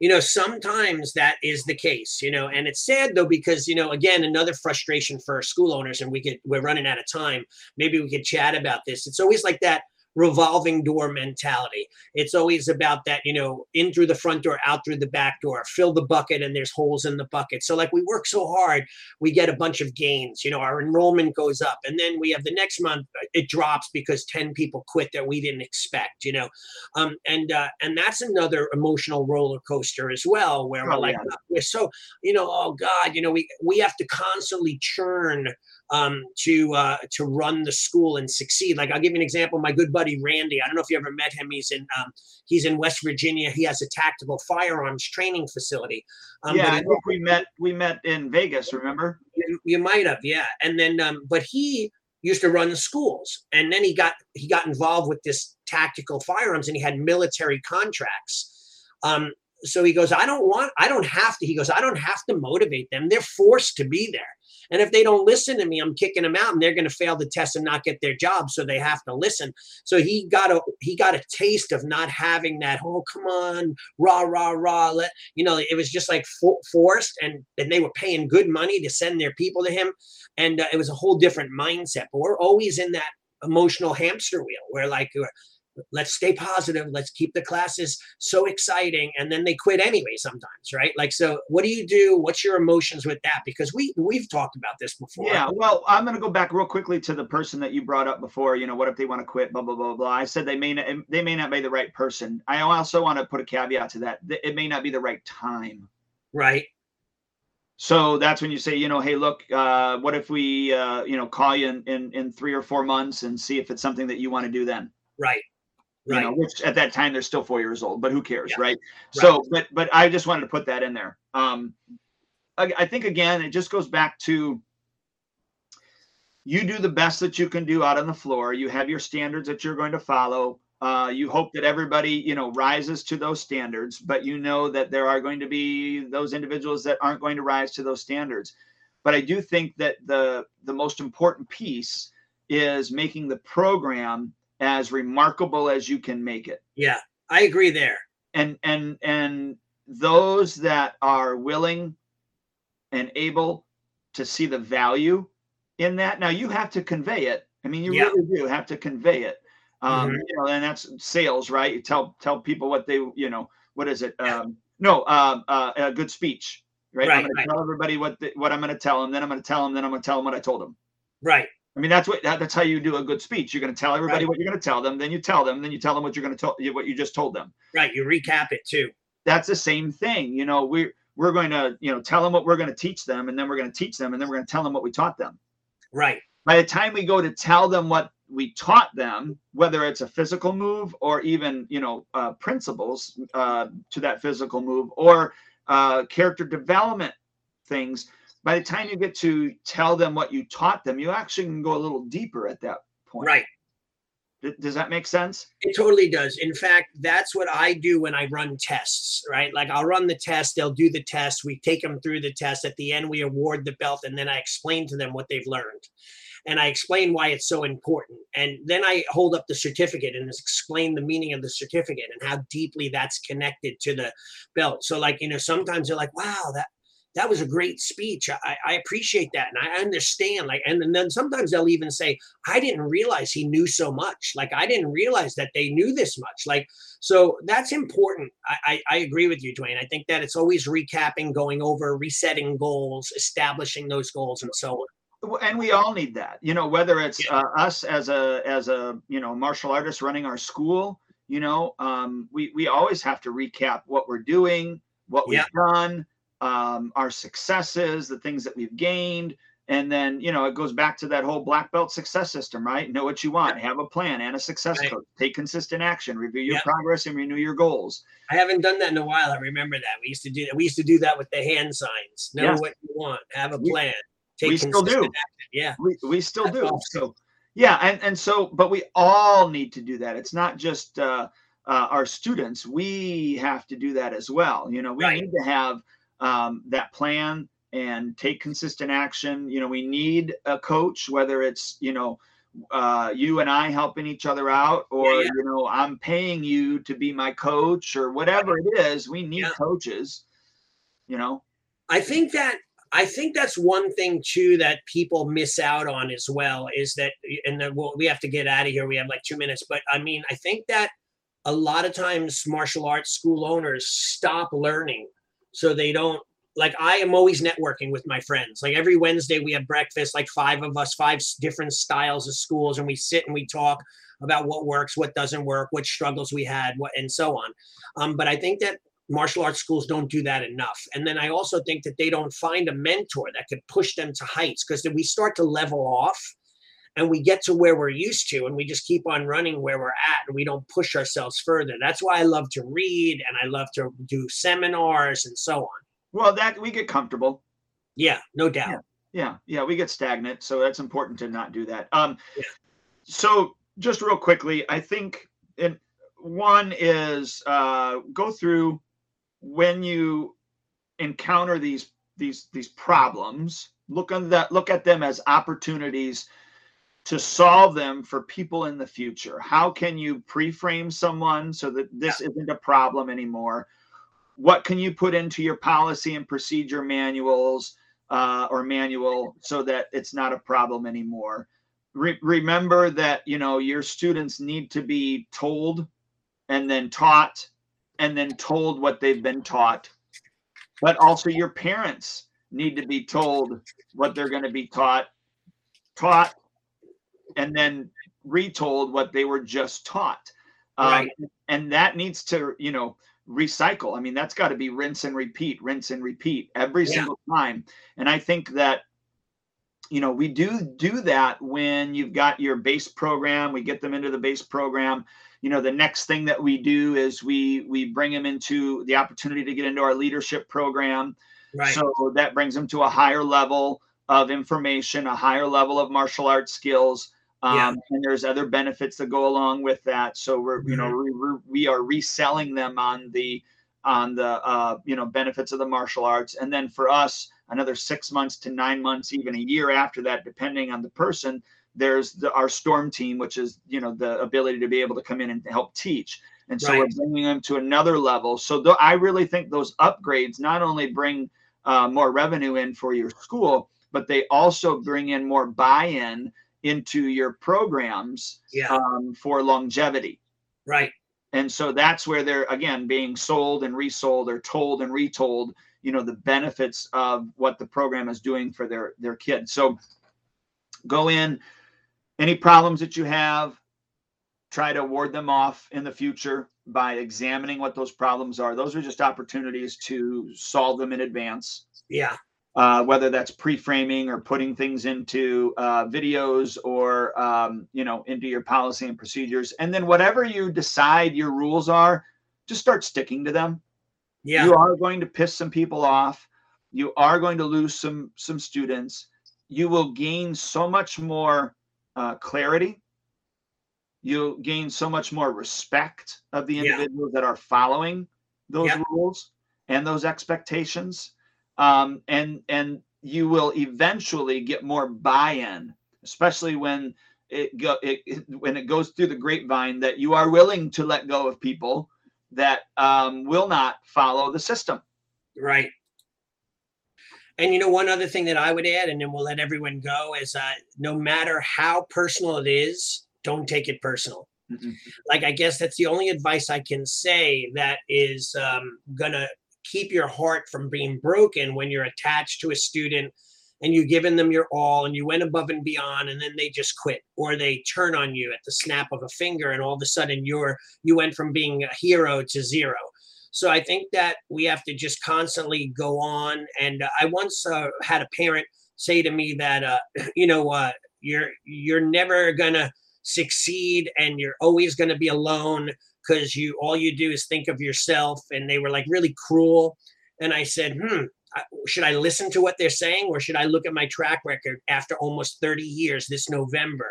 B: you know sometimes that is the case you know and it's sad though because you know again another frustration for school owners and we could we're running out of time. Maybe we could chat about this. It's always like that revolving door mentality. It's always about that, you know, in through the front door, out through the back door, fill the bucket and there's holes in the bucket. So like we work so hard, we get a bunch of gains, you know, our enrollment goes up and then we have the next month uh, it drops because 10 people quit that we didn't expect, you know. Um and uh and that's another emotional roller coaster as well where oh, we're like yeah. we're so, you know, oh god, you know, we we have to constantly churn um, to uh, to run the school and succeed. Like I'll give you an example. My good buddy Randy. I don't know if you ever met him. He's in um, he's in West Virginia. He has a tactical firearms training facility.
A: Um, yeah, I think we met we met in Vegas. Remember?
B: You, you might have, yeah. And then, um, but he used to run the schools, and then he got he got involved with this tactical firearms, and he had military contracts. Um, so he goes, I don't want, I don't have to. He goes, I don't have to motivate them. They're forced to be there. And if they don't listen to me, I'm kicking them out and they're going to fail the test and not get their job. So they have to listen. So he got a, he got a taste of not having that, oh, come on, rah, rah, rah. Let, you know, it was just like forced and, and they were paying good money to send their people to him. And uh, it was a whole different mindset. But we're always in that emotional hamster wheel where like let's stay positive let's keep the classes so exciting and then they quit anyway sometimes right? Like so what do you do? What's your emotions with that? Because we we've talked about this before.
A: Yeah well i'm going to go back real quickly to the person that you brought up before you know what if they want to quit blah blah blah blah. I said they may not they may not be the right person. I also want to put a caveat to that it may not be the right time.
B: Right.
A: So that's when you say, you know, hey, look, uh, what if we, uh, you know, call you in, in in three or four months and see if it's something that you want to do then.
B: Right.
A: Right. You know, which at that time they're still four years old, but who cares, yeah. right? right? So, but but I just wanted to put that in there. Um, I, I think again, it just goes back to you do the best that you can do out on the floor. You have your standards that you're going to follow. Uh, you hope that everybody, you know, rises to those standards, but you know that there are going to be those individuals that aren't going to rise to those standards. But I do think that the the most important piece is making the program as remarkable as you can make it.
B: Yeah, I agree there.
A: And and and those that are willing and able to see the value in that. Now you have to convey it. I mean, you
B: Yeah.
A: really do have to convey it. Um,
B: Mhm.
A: you know, and that's sales, right? You tell tell people what they, you know, what is it?
B: Yeah.
A: Um, no, um, uh, a good speech, right? I'm going
B: right.
A: to tell everybody what the, what I'm going to tell them. Then I'm going to tell them. Then I'm going to tell them what I told them.
B: Right.
A: I mean, that's what that, that's how you do a good speech. You're going to tell everybody
B: Right.
A: what you're going to tell them. Then you tell them. Then you tell them what you're going to tell what you just told them
B: Right. You recap it too.
A: that's the same thing. You know, we're we're going to you know tell them what we're going to teach them, and then we're going to teach them, and then we're going to tell them what we taught them.
B: Right.
A: By the time we go to tell them what we taught them, whether it's a physical move or even you know uh, principles uh, to that physical move or uh, character development things, by the time you get to tell them what you taught them, you actually can go a little deeper at that point.
B: Right.
A: D- does that make sense?
B: It totally does. In fact, that's what I do when I run tests, right? Like I'll run the test, they'll do the test, we take them through the test. At the end, we award the belt, and then I explain to them what they've learned. And I explain why it's so important. And then I hold up the certificate and explain the meaning of the certificate and how deeply that's connected to the belt. So, like, you know, sometimes they're like, wow, that that was a great speech. I, I appreciate that. And I understand. Like, and then sometimes they'll even say, I didn't realize he knew so much. Like, I didn't realize that they knew this much. Like, so that's important. I, I, I agree with you, Duane. I think that it's always recapping, going over, resetting goals, establishing those goals, and so on.
A: And we all need that you know whether it's uh, us as a as a you know martial artist running our school you know um, we we always have to recap what we're doing what we've
B: Yeah.
A: done um, our successes the things that we've gained and then you know it goes back to that whole black belt success system right know what you want have a plan and a success
B: Right.
A: coach take consistent action review your
B: Yeah.
A: progress and renew your goals
B: I haven't done that in a while. I remember that we used to do that. We used to do that with the hand signs. Know
A: Yes.
B: what you want. Have a plan. Take
A: we still do.
B: action. Yeah.
A: we, we still
B: That's
A: do
B: awesome.
A: so yeah and and so but we all need to do that it's not just uh, uh our students we have to do that as well you know we
B: Right.
A: need to have um that plan and take consistent action you know we need a coach whether it's you know uh you and i helping each other out or
B: yeah.
A: you know i'm paying you to be my coach or whatever it is we need
B: Yeah.
A: coaches you know
B: I think that I think that's one thing too that people miss out on as well is that, and then we'll, we have to get out of here. We have like two minutes, but I mean, I think that a lot of times martial arts school owners stop learning, so they don't. Like I am always networking with my friends. Like every Wednesday we have breakfast, like five of us, five different styles of schools, and we sit and we talk about what works, what doesn't work, what struggles we had, what and so on. Um, but I think that martial arts schools don't do that enough. And then I also think that they don't find a mentor that could push them to heights because we start to level off and we get to where we're used to and we just keep on running where we're at and we don't push ourselves further. That's why I love to read and I love to do seminars and so on.
A: well that we get comfortable
B: Yeah, no doubt.
A: yeah yeah we get stagnant so that's important to not do that um
B: Yeah.
A: so just real quickly i think and one is uh go through when you encounter these these these problems look on that look at them as opportunities to solve them for people in the future. How can you pre-frame someone so that this isn't a problem anymore? What can you put into your policy and procedure manuals uh, or manual so that it's not a problem anymore? Re- remember that you know your students need to be told and then taught and then told what they've been taught. But also your parents need to be told what they're going to be taught taught and then retold what they were just taught um,
B: Right.
A: and that needs to you know recycle i mean that's got to be rinse and repeat rinse and repeat every
B: Yeah.
A: single time and i think that you know we do do that when you've got your base program we get them into the base program you know the next thing that we do is we we bring them into the opportunity to get into our leadership program
B: Right.
A: so that brings them to a higher level of information a higher level of martial arts skills Um,
B: Yeah.
A: and there's other benefits that go along with that. So we're, you know,
B: Mm-hmm.
A: we, we're, we are reselling them on the, on the, uh, you know, benefits of the martial arts. And then for us, another six months to nine months, even a year after that, depending on the person, there's the, our storm team, which is, you know, the ability to be able to come in and help teach. And so we're bringing them to another level. So th- I really think those upgrades not only bring uh, more revenue in for your school, but they also bring in more buy-in into your programs
B: Yeah.
A: um, for longevity.
B: right.
A: And so that's where they're again being sold and resold or told and retold, you know, the benefits of what the program is doing for their their kids. So go in, any problems that you have, try to ward them off in the future by examining what those problems are. Those are just opportunities to solve them in advance
B: Yeah.
A: Uh, whether that's pre-framing or putting things into uh, videos or um, you know into your policy and procedures and then whatever you decide your rules are just start sticking to them
B: Yeah.
A: you are going to piss some people off you are going to lose some some students you will gain so much more uh, clarity you'll gain so much more respect of the
B: Yeah.
A: individuals that are following those
B: Yeah.
A: rules and those expectations um, and and you will eventually get more buy-in especially when it go it, it- when it goes through the grapevine that you are willing to let go of people that um, will not follow the system
B: Right. And you know, one other thing that I would add, and then we'll let everyone go, is uh, no matter how personal it is, don't take it personal.
A: Mm-mm.
B: Like, I guess that's the only advice I can say that is um, going to keep your heart from being broken when you're attached to a student and you've given them your all and you went above and beyond and then they just quit or they turn on you at the snap of a finger and all of a sudden you're you went from being a hero to zero. So i think that we have to just constantly go on and i once uh, had a parent say to me that uh, you know uh, you're you're never gonna succeed and you're always gonna be alone because you all you do is think of yourself and they were like really cruel. And i said hmm should i listen to what they're saying or should i look at my track record after almost 30 years this november?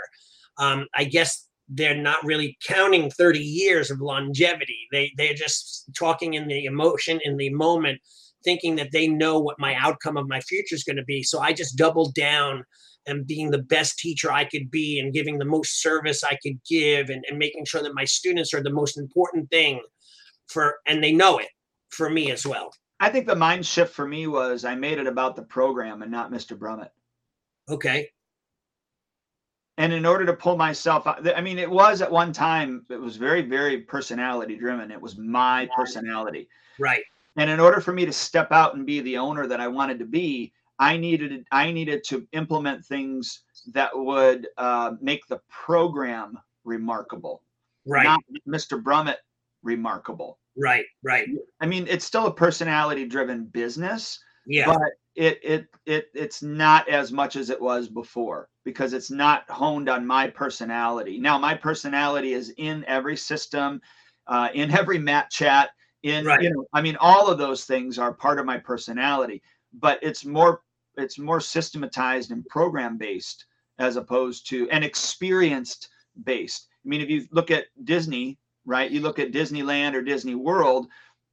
B: Um, i guess they're not really counting 30 years of longevity. They they're just talking in the emotion in the moment thinking that they know what my outcome of my future is going to be. So i just doubled down and being the best teacher I could be and giving the most service I could give and, and making sure that my students are the most important thing for and they know it for me as well.
A: i think the mind shift for me was i made it about the program and not mr brummett
B: Okay.
A: and in order to pull myself out i mean it was at one time it was very very personality driven it was my personality
B: Right.
A: and in order for me to step out and be the owner that i wanted to be i needed i needed to implement things that would uh, make the program remarkable
B: Right.
A: not mr brummett remarkable
B: right. Right.
A: i mean it's still a personality driven business
B: Yeah.
A: but it it it it's not as much as it was before because it's not honed on my personality. Now my personality is in every system, uh, in every mat chat, in
B: Right.
A: you know, I mean, all of those things are part of my personality, but it's more it's more systematized and program based as opposed to and experienced based. I mean, if you look at Disney, right? You look at Disneyland or Disney World,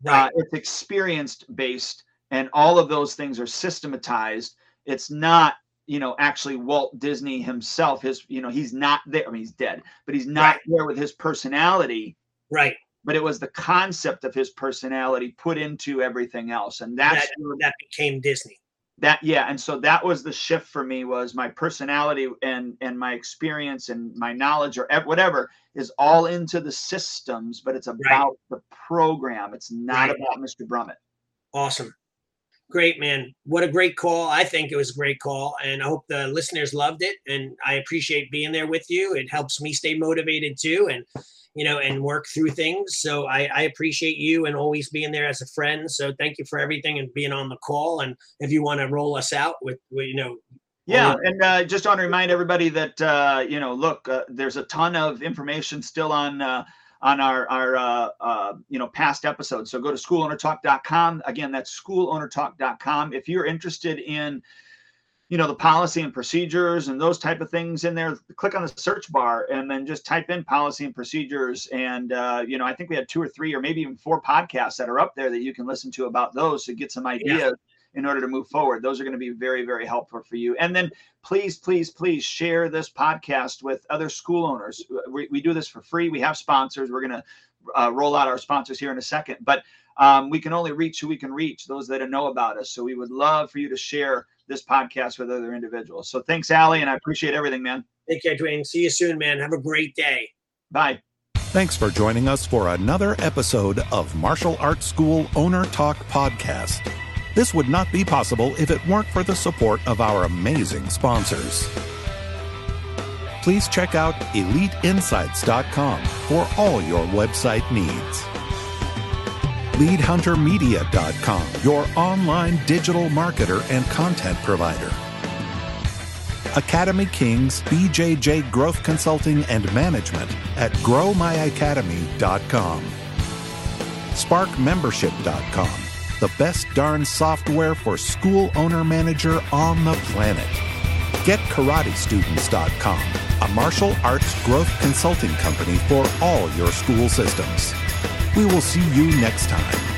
B: right.
A: uh, it's experienced based and all of those things are systematized it's not you know actually walt disney himself his you know he's not there i mean he's dead but he's not
B: Right.
A: there with his personality
B: right.
A: but it was the concept of his personality put into everything else and that's
B: That,
A: where-
B: that became Disney.
A: That yeah and so that was the shift for me was my personality and and my experience and my knowledge or whatever is all into the systems but it's about the program it's not
B: Right.
A: about mr brummett
B: Awesome. Great, man. What a great call. I think it was a great call. And I hope the listeners loved it. And I appreciate being there with you. It helps me stay motivated too and, you know, and work through things. So I, I appreciate you and always being there as a friend. So thank you for everything and being on the call. And if you want to roll us out with, with you know,
A: Yeah, and uh, just want to remind everybody that uh, you know, look, uh, there's a ton of information still on uh, on our our uh, uh, you know past episodes. So go to schoolownertalk.com. Again, that's schoolownertalk.com. If you're interested in you know the policy and procedures and those type of things in there click on the search bar and then just type in policy and procedures and uh, you know i think we had two or three or maybe even four podcasts that are up there that you can listen to about those to get some ideas yeah. In order to move forward those are going to be very very helpful for you and then please please please share this podcast with other school owners we, we do this for free we have sponsors we're going to uh, roll out our sponsors here in a second but um, we can only reach who we can reach those that know about us so we would love for you to share this podcast with other individuals. So thanks, Allie, and I appreciate everything, man.
B: Take care, Duane. See you soon, man. Have a great day.
A: Bye.
D: Thanks for joining us for another episode of Martial Arts School Owner Talk Podcast. This would not be possible if it weren't for the support of our amazing sponsors. Please check out EliteInsights.com for all your website needs. LeadHunterMedia.com, your online digital marketer and content provider. Academy Kings BJJ Growth Consulting and Management at GrowMyAcademy.com. SparkMembership.com, the best darn software for school owner manager on the planet. GetKarateStudents.com, a martial arts growth consulting company for all your school systems. We will see you next time